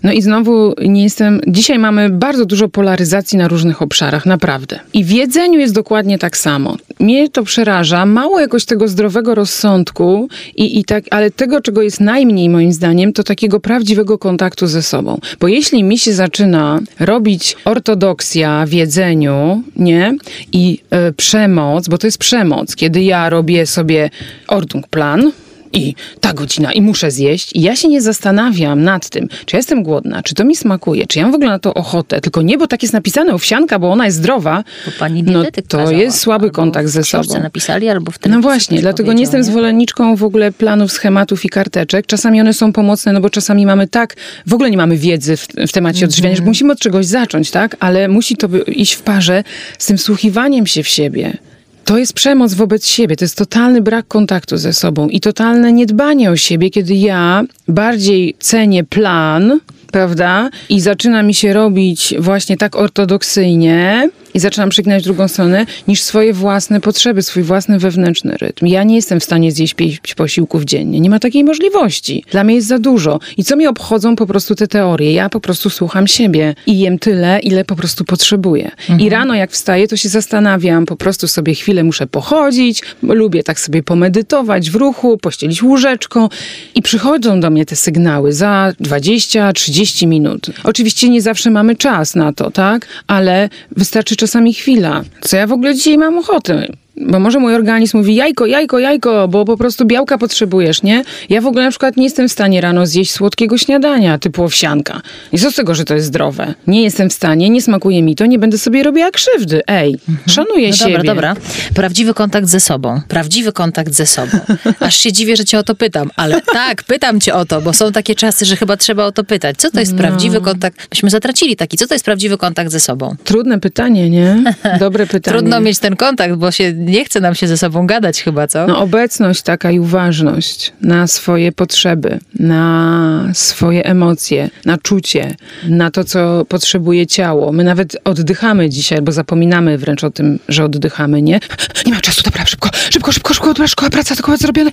No i znowu nie jestem. Dzisiaj mamy bardzo dużo polaryzacji na różnych obszarach, naprawdę. I w jedzeniu jest dokładnie tak samo. Mnie to przeraża. Mało jakoś tego zdrowego rozsądku, i, i tak, ale tego, czego jest najmniej moim zdaniem, to takiego prawdziwego kontaktu ze sobą. Bo jeśli mi się zaczyna robić ortodoksja w jedzeniu, nie? I e, przemoc, bo to jest przemoc, kiedy ja robię sobie Ordnungplan, i ta godzina i muszę zjeść. I ja się nie zastanawiam nad tym, czy ja jestem głodna, czy to mi smakuje, czy ja mam w ogóle na to ochotę. Tylko nie, bo tak jest napisane owsianka, bo ona jest zdrowa. Bo pani No to kazała. jest słaby kontakt ze sobą. napisali, albo w No właśnie, dlatego nie jestem zwolenniczką w ogóle planów, schematów i karteczek. Czasami one są pomocne, no bo czasami mamy tak, w ogóle nie mamy wiedzy w, w temacie odżywiania, że musimy od czegoś zacząć, tak? Ale musi to iść w parze z tym słuchiwaniem się w siebie. To jest przemoc wobec siebie, to jest totalny brak kontaktu ze sobą i totalne niedbanie o siebie, kiedy ja bardziej cenię plan, prawda? I zaczyna mi się robić właśnie tak ortodoksyjnie i zaczynam przeginać drugą stronę, niż swoje własne potrzeby, swój własny wewnętrzny rytm. Ja nie jestem w stanie zjeść pięć posiłków dziennie. Nie ma takiej możliwości. Dla mnie jest za dużo. I co mi obchodzą po prostu te teorie? Ja po prostu słucham siebie i jem tyle, ile po prostu potrzebuję. Mhm. I rano jak wstaję, to się zastanawiam, po prostu sobie chwilę muszę pochodzić, lubię tak sobie pomedytować w ruchu, pościelić łóżeczko i przychodzą do mnie te sygnały za 20, 30 minut. Oczywiście nie zawsze mamy czas na to, tak? Ale wystarczy czasami chwila. Co ja w ogóle dzisiaj mam ochotę? Bo może mój organizm mówi jajko, jajko, jajko, bo po prostu białka potrzebujesz, nie? Ja w ogóle na przykład nie jestem w stanie rano zjeść słodkiego śniadania typu owsianka. I co z tego, że to jest zdrowe? Nie jestem w stanie, nie smakuje mi to, nie będę sobie robiła krzywdy. Ej, mhm. szanuję no siebie. Dobra, dobra. Prawdziwy kontakt ze sobą. Prawdziwy kontakt ze sobą. [laughs] Aż się dziwię, że cię o to pytam, ale [laughs] tak, pytam cię o to, bo są takie czasy, że chyba trzeba o to pytać. Co to jest no. prawdziwy kontakt? Myśmy zatracili taki. Co to jest prawdziwy kontakt ze sobą? Trudne pytanie, nie? [laughs] Dobre pytanie. Trudno mieć ten kontakt, bo się nie chce nam się ze sobą gadać chyba, co? No obecność taka i uważność na swoje potrzeby, na swoje emocje, na czucie, na to, co potrzebuje ciało. My nawet oddychamy dzisiaj, bo zapominamy wręcz o tym, że oddychamy, nie? Nie ma czasu, dobra, szybko, szybko, szybko, dobra, szkoła, praca, tylko zrobione.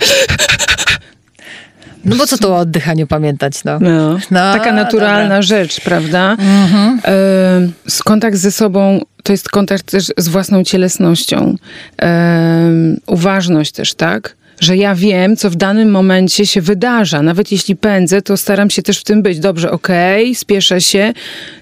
No bo co tu o oddychaniu pamiętać, no. no, no taka naturalna dobra. rzecz, prawda? Mhm. E, kontakt ze sobą to jest kontakt też z własną cielesnością. E, uważność też, tak? Że ja wiem, co w danym momencie się wydarza. Nawet jeśli pędzę, to staram się też w tym być. Dobrze, okej, okay, spieszę się.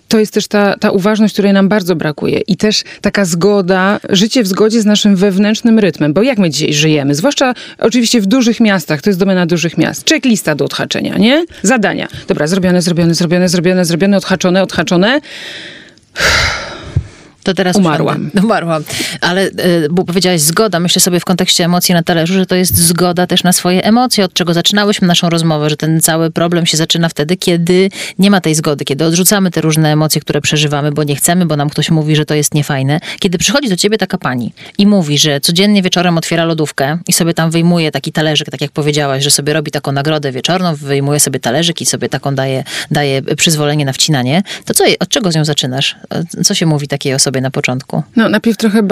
To jest też ta, ta uważność, której nam bardzo brakuje. I też taka zgoda, życie w zgodzie z naszym wewnętrznym rytmem. Bo jak my dzisiaj żyjemy? Zwłaszcza oczywiście w dużych miastach, to jest domena dużych miast. Checklista do odhaczenia, nie? Zadania. Dobra, zrobione, zrobione, zrobione, zrobione, zrobione, odhaczone, odhaczone. To teraz umarłam. Umarłam. Ale e, bo powiedziałaś zgoda. Myślę sobie w kontekście emocji na talerzu, że to jest zgoda też na swoje emocje, od czego zaczynałyśmy naszą rozmowę, że ten cały problem się zaczyna wtedy, kiedy nie ma tej zgody, kiedy odrzucamy te różne emocje, które przeżywamy, bo nie chcemy, bo nam ktoś mówi, że to jest niefajne. Kiedy przychodzi do ciebie taka pani i mówi, że codziennie wieczorem otwiera lodówkę i sobie tam wyjmuje taki talerzyk, tak jak powiedziałaś, że sobie robi taką nagrodę wieczorną, wyjmuje sobie talerzyk i sobie taką daje, daje przyzwolenie na wcinanie, to co, od czego z nią zaczynasz? Co się mówi takiej osobie? Sobie na początku? No, najpierw trochę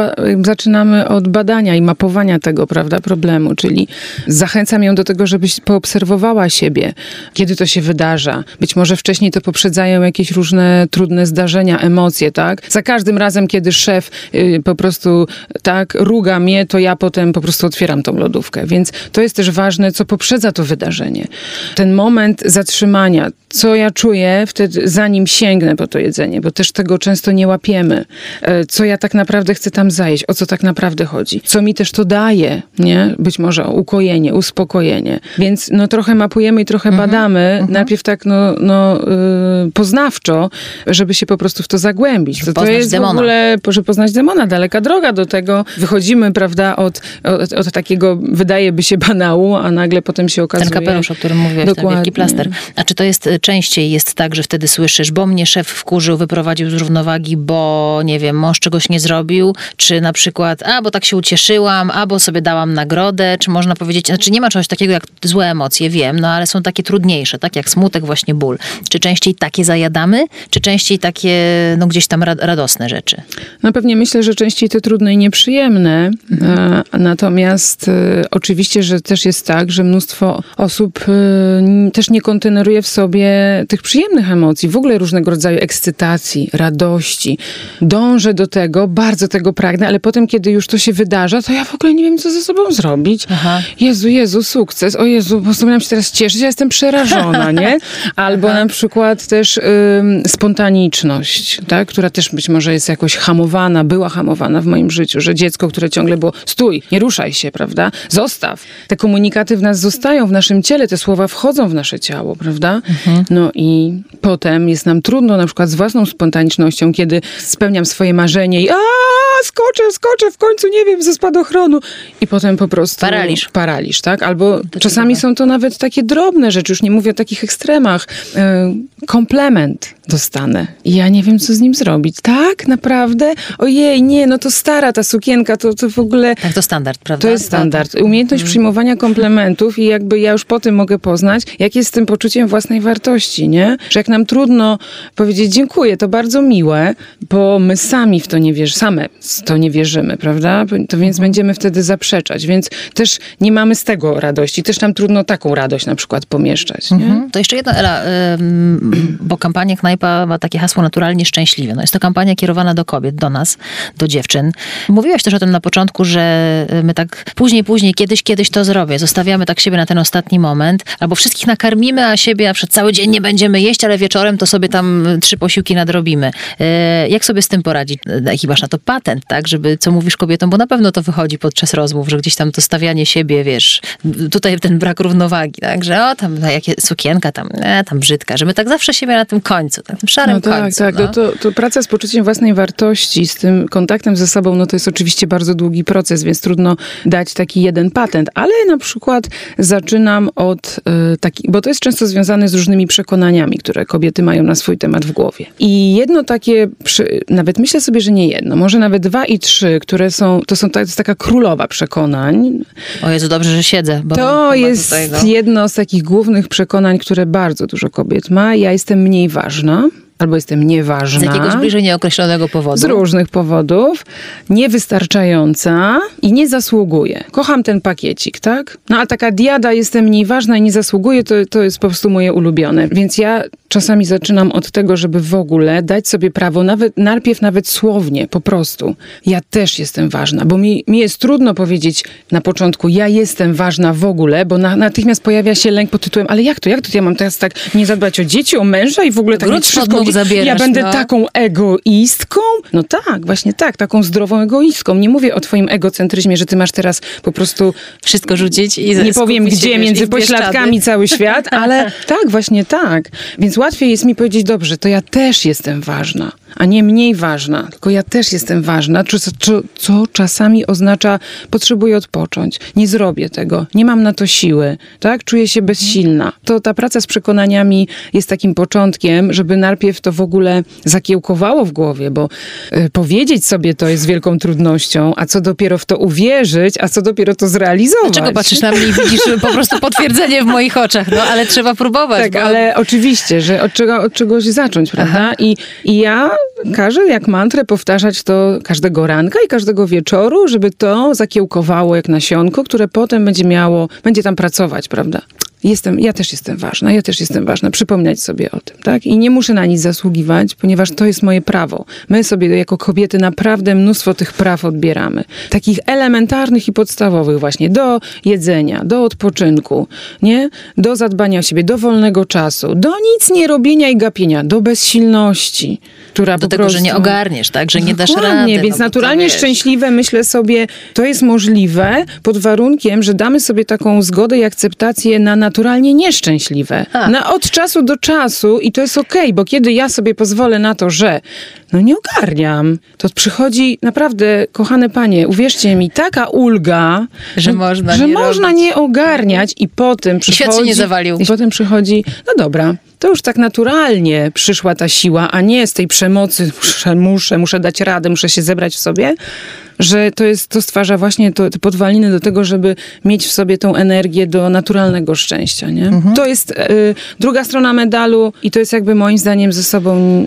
zaczynamy od badania i mapowania tego, prawda, problemu, czyli zachęcam ją do tego, żebyś poobserwowała siebie, kiedy to się wydarza. Być może wcześniej to poprzedzają jakieś różne trudne zdarzenia, emocje, tak? Za każdym razem, kiedy szef y, po prostu tak ruga mnie, to ja potem po prostu otwieram tą lodówkę. Więc to jest też ważne, co poprzedza to wydarzenie. Ten moment zatrzymania, co ja czuję wtedy, zanim sięgnę po to jedzenie, bo też tego często nie łapiemy. E, co ja tak naprawdę chcę tam zajść, o co tak naprawdę chodzi, co mi też to daje, nie? Być może ukojenie, uspokojenie. Więc no trochę mapujemy i trochę mhm, badamy, mhm. najpierw tak no, no yy, poznawczo, żeby się po prostu w to zagłębić. To, to jest demona. w ogóle, żeby poznać demona, daleka droga do tego. Wychodzimy, prawda, od, od, od takiego, wydaje by się banału, a nagle potem się okazuje... Ten kapelusz, o którym mówiłeś, Dokładnie. ten wielki plaster. A czy to jest e, częściej jest tak, że wtedy słyszysz, bo mnie szef wkurzył, wyprowadził z równowagi, bo nie wiem, wiem, mąż czegoś nie zrobił, czy na przykład, a bo tak się ucieszyłam, albo sobie dałam nagrodę, czy można powiedzieć, znaczy nie ma czegoś takiego jak złe emocje, wiem, no ale są takie trudniejsze, tak jak smutek, właśnie ból. Czy częściej takie zajadamy, czy częściej takie, no gdzieś tam radosne rzeczy? No pewnie myślę, że częściej te trudne i nieprzyjemne, mhm. E, natomiast e, oczywiście, że też jest tak, że mnóstwo osób e, też nie konteneruje w sobie tych przyjemnych emocji, w ogóle różnego rodzaju ekscytacji, radości, dąży dążę do tego, bardzo tego pragnę, ale potem, kiedy już to się wydarza, to ja w ogóle nie wiem, co ze sobą zrobić. Aha. Jezu, Jezu, sukces, o Jezu, postanowiłam się teraz cieszyć, ja jestem przerażona, [laughs] nie? Albo Aha. na przykład też ym, spontaniczność, tak? która też być może jest jakoś hamowana, była hamowana w moim życiu, że dziecko, które ciągle było, stój, nie ruszaj się, prawda? Zostaw. Te komunikaty w nas zostają, w naszym ciele, te słowa wchodzą w nasze ciało, prawda? Mhm. No i potem jest nam trudno na przykład z własną spontanicznością, kiedy spełniam swoje swoje marzenie i a skoczę, skoczę, w końcu, nie wiem, ze spadochronu. I potem po prostu... Paraliż. Paraliż, tak? Albo czasami są to nawet takie drobne rzeczy, już nie mówię o takich ekstremach. Y, komplement dostanę. I ja nie wiem, co z nim zrobić. Tak? Naprawdę? Ojej, nie, no to stara ta sukienka, to, to w ogóle... Tak, to standard, prawda? To jest standard. Umiejętność przyjmowania komplementów i jakby ja już po tym mogę poznać, jak jest z tym poczuciem własnej wartości, nie? Że jak nam trudno powiedzieć dziękuję, to bardzo miłe, bo my sami w to nie wierzymy, same w to nie wierzymy, prawda? To więc będziemy wtedy zaprzeczać, więc też nie mamy z tego radości. Też nam trudno taką radość na przykład pomieszczać, nie? Mhm. To jeszcze jedna, Ela, bo kampania Knajpa ma takie hasło naturalnie szczęśliwe. No jest to kampania kierowana do kobiet, do nas, do dziewczyn. Mówiłaś też o tym na początku, że my tak później, później, kiedyś, kiedyś to zrobię. Zostawiamy tak siebie na ten ostatni moment, albo wszystkich nakarmimy, a siebie przed cały dzień nie będziemy jeść, ale wieczorem to sobie tam trzy posiłki nadrobimy. E, jak sobie z tym poradzić? Jaki masz na to patent, tak? Żeby, co mówisz kobietom, bo na pewno to wychodzi podczas rozmów, że gdzieś tam to stawianie siebie, wiesz, tutaj ten brak równowagi, tak? Że o, tam no, jakie sukienka tam, e, tam brzydka, że my tak zawsze siebie na tym końcu, na tym szarym no tak, końcu. Tak, no. no to, to praca z poczuciem własnej wartości, z tym kontaktem ze sobą, no to jest oczywiście bardzo długi proces, więc trudno dać taki jeden patent, ale na przykład zaczynam od y, taki, bo to jest często związane z różnymi przekonaniami, które kobiety mają na swój temat w głowie. I jedno takie, przy, nawet myślę sobie, że nie jedno, może nawet dwa i trzy, które są, to są to jest taka królowa przekonań. O Jezu, dobrze, że siedzę. To jest tutaj, no. jedno z takich głównych przekonań, które bardzo dużo kobiet ma. Ja jestem mniej ważna. Albo jestem nieważna. Z jakiegoś bliżej nieokreślonego powodu. Z różnych powodów. Niewystarczająca i nie zasługuję. Kocham ten pakiecik, tak? No a taka diada, jestem mniej ważna i nie zasługuję, to, to jest po prostu moje ulubione. Więc ja czasami zaczynam od tego, żeby w ogóle dać sobie prawo, nawet najpierw nawet słownie, po prostu. Ja też jestem ważna, bo mi, mi jest trudno powiedzieć na początku, ja jestem ważna w ogóle, bo na, natychmiast pojawia się lęk pod tytułem, ale jak to, jak to ja mam teraz tak nie zadbać o dzieci, o męża i w ogóle tak wszystko. Zabierasz, ja będę no. taką egoistką? No tak, właśnie tak, taką zdrową egoistką. Nie mówię o twoim egocentryzmie, że ty masz teraz po prostu Wszystko rzucić i nie powiem gdzie, między pośladkami cały świat, [laughs] ale tak, właśnie tak. Więc łatwiej jest mi powiedzieć, dobrze, to ja też jestem ważna, a nie mniej ważna, tylko ja też jestem ważna, co, co, co czasami oznacza, potrzebuję odpocząć, nie zrobię tego, nie mam na to siły, tak? Czuję się bezsilna. To ta praca z przekonaniami jest takim początkiem, żeby najpierw to w ogóle zakiełkowało w głowie, bo y, powiedzieć sobie to jest wielką trudnością, a co dopiero w to uwierzyć, a co dopiero to zrealizować. Dlaczego patrzysz na mnie i widzisz po prostu potwierdzenie w moich oczach? No ale trzeba próbować. Tak, bo... ale oczywiście, że od, czego, od czegoś zacząć, prawda? I, I ja każę jak mantrę powtarzać to każdego ranka i każdego wieczoru, żeby to zakiełkowało jak nasionko, które potem będzie miało, będzie tam pracować, prawda? Jestem, ja też jestem ważna, ja też jestem ważna. Przypominać sobie o tym, tak? I nie muszę na nic zasługiwać, ponieważ to jest moje prawo. My sobie jako kobiety naprawdę mnóstwo tych praw odbieramy. Takich elementarnych i podstawowych właśnie. Do jedzenia, do odpoczynku, nie? Do zadbania o siebie, do wolnego czasu, do nic nie robienia i gapienia, do bezsilności, która Do po tego, prostu... że nie ogarniesz, tak? Że nie dasz Dokładnie, rady. więc no bo to naturalnie szczęśliwe, myślę sobie, to jest możliwe pod warunkiem, że damy sobie taką zgodę i akceptację na naturalnie nieszczęśliwe. A. Na od czasu do czasu i to jest okej, bo kiedy ja sobie pozwolę na to, że no nie ogarniam, to przychodzi naprawdę, kochane panie, uwierzcie mi, taka ulga, Że można że nie można robić. nie ogarniać i potem przychodzi... świat się nie zawalił. I potem przychodzi, no dobra, to już tak naturalnie przyszła ta siła, a nie z tej przemocy, muszę, muszę, muszę dać radę, muszę się zebrać w sobie, że to jest, to stwarza właśnie to, te podwaliny do tego, żeby mieć w sobie tą energię do naturalnego szczęścia, nie? To jest y, druga strona medalu i to jest jakby moim zdaniem ze sobą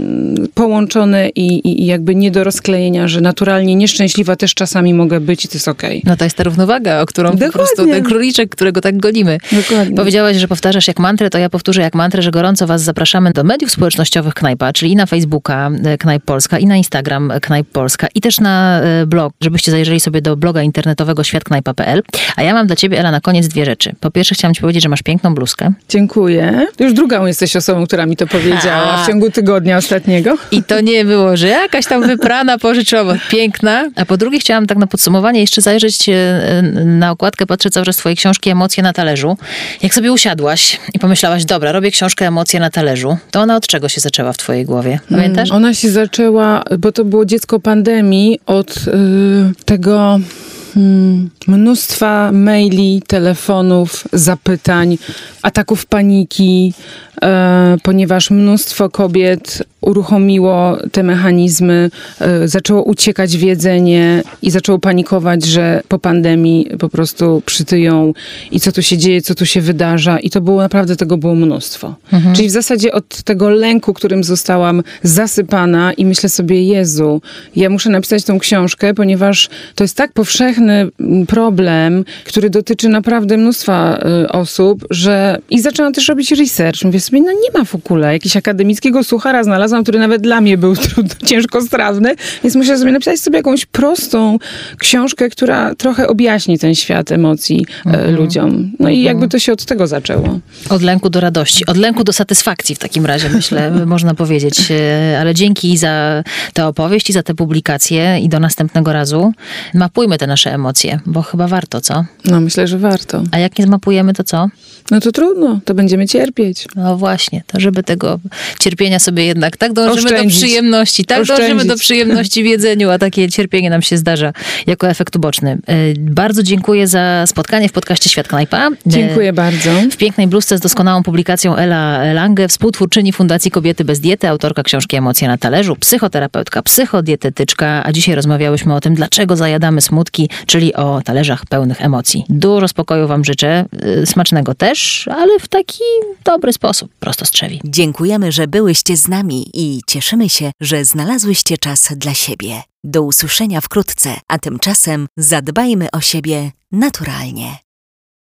połączone i, i, i jakby nie do rozklejenia, że naturalnie nieszczęśliwa też czasami mogę być i to jest okej. No to jest ta równowaga, o którą po Dokładnie. prostu ten króliczek, którego tak gonimy. Dokładnie. Powiedziałaś, że powtarzasz jak mantrę, to ja powtórzę jak mantrę, że gorąco was zapraszamy do mediów społecznościowych Knajpa, czyli i na Facebooka e, Knajp Polska, i na Instagram Knajp Polska, i też na e, blog, żebyście zajrzeli sobie do bloga internetowego światknajpa.pl. A ja mam dla ciebie, Ela, na koniec dwie rzeczy. Po pierwsze chciałam ci powiedzieć, że masz piękną bluzkę. Dziękuję. Już drugą jesteś osobą, która mi to powiedziała [laughs] w ciągu tygodnia ostatniego. I to nie było, że jakaś tam wyprana pożyczowa, piękna. A po drugie chciałam tak na podsumowanie jeszcze zajrzeć e, na okładkę, patrzę cały czas twojej książki Emocje na talerzu. Jak sobie usiadłaś i pomyślałaś, dobra, robię książkę Emocje na talerzu, to ona od czego się zaczęła w twojej głowie? Pamiętasz? Mm, Ona się zaczęła, bo to było dziecko pandemii, od y, tego mm, mnóstwa maili, telefonów, zapytań, ataków paniki, ponieważ mnóstwo kobiet uruchomiło te mechanizmy, e, zaczęło uciekać w jedzenie i zaczęło panikować, że po pandemii po prostu przytyją i co tu się dzieje, co tu się wydarza i to było naprawdę, tego było mnóstwo. Czyli w zasadzie od tego lęku, którym zostałam zasypana i myślę sobie, Jezu, ja muszę napisać tą książkę, ponieważ to jest tak powszechny mm, problem, który dotyczy naprawdę mnóstwa y, osób, że i zaczęłam też robić research. Mówię sobie, no nie ma w ogóle jakiegoś akademickiego suchara znalazłam, który nawet dla mnie był [laughs] trudno, ciężko strawny, więc muszę sobie napisać sobie jakąś prostą książkę, która trochę objaśni ten świat emocji y, ludziom. No i jakby to się od tego zaczęło. Od lęku do radości, od lęku do satysfakcji w takim razie, myślę, [laughs] można powiedzieć. E, Ale dzięki za tę opowieść i za te publikacje i do następnego razu. Mapujmy te nasze emocje, bo chyba warto, co? No myślę, że warto. A jak nie zmapujemy, to co? No to trudno, to będziemy cierpieć. No właśnie, to żeby tego cierpienia sobie jednak, tak dążymy Oszczędzić. do przyjemności, tak Oszczędzić. dążymy do przyjemności w jedzeniu, a takie cierpienie nam się zdarza jako efekt uboczny. E, Bardzo dziękuję za spotkanie w podcaście Świat Knajpa. E, Dziękuję bardzo. W pięknej bluzce z doskonałą publikacją Ela Lange, współtwórczyni Fundacji Kobiety bez Diety, autorka książki Emocje na talerzu, psychoterapeutka, psychodietetyczka, a dzisiaj rozmawiałyśmy o tym, dlaczego zajadamy smutki, czyli o talerzach pełnych emocji. Dużo spokoju Wam życzę, y, smacznego też, ale w taki dobry sposób, prosto z trzewi. Dziękujemy, że byłyście z nami i cieszymy się, że znalazłyście czas dla siebie. Do usłyszenia wkrótce, a tymczasem zadbajmy o siebie naturalnie.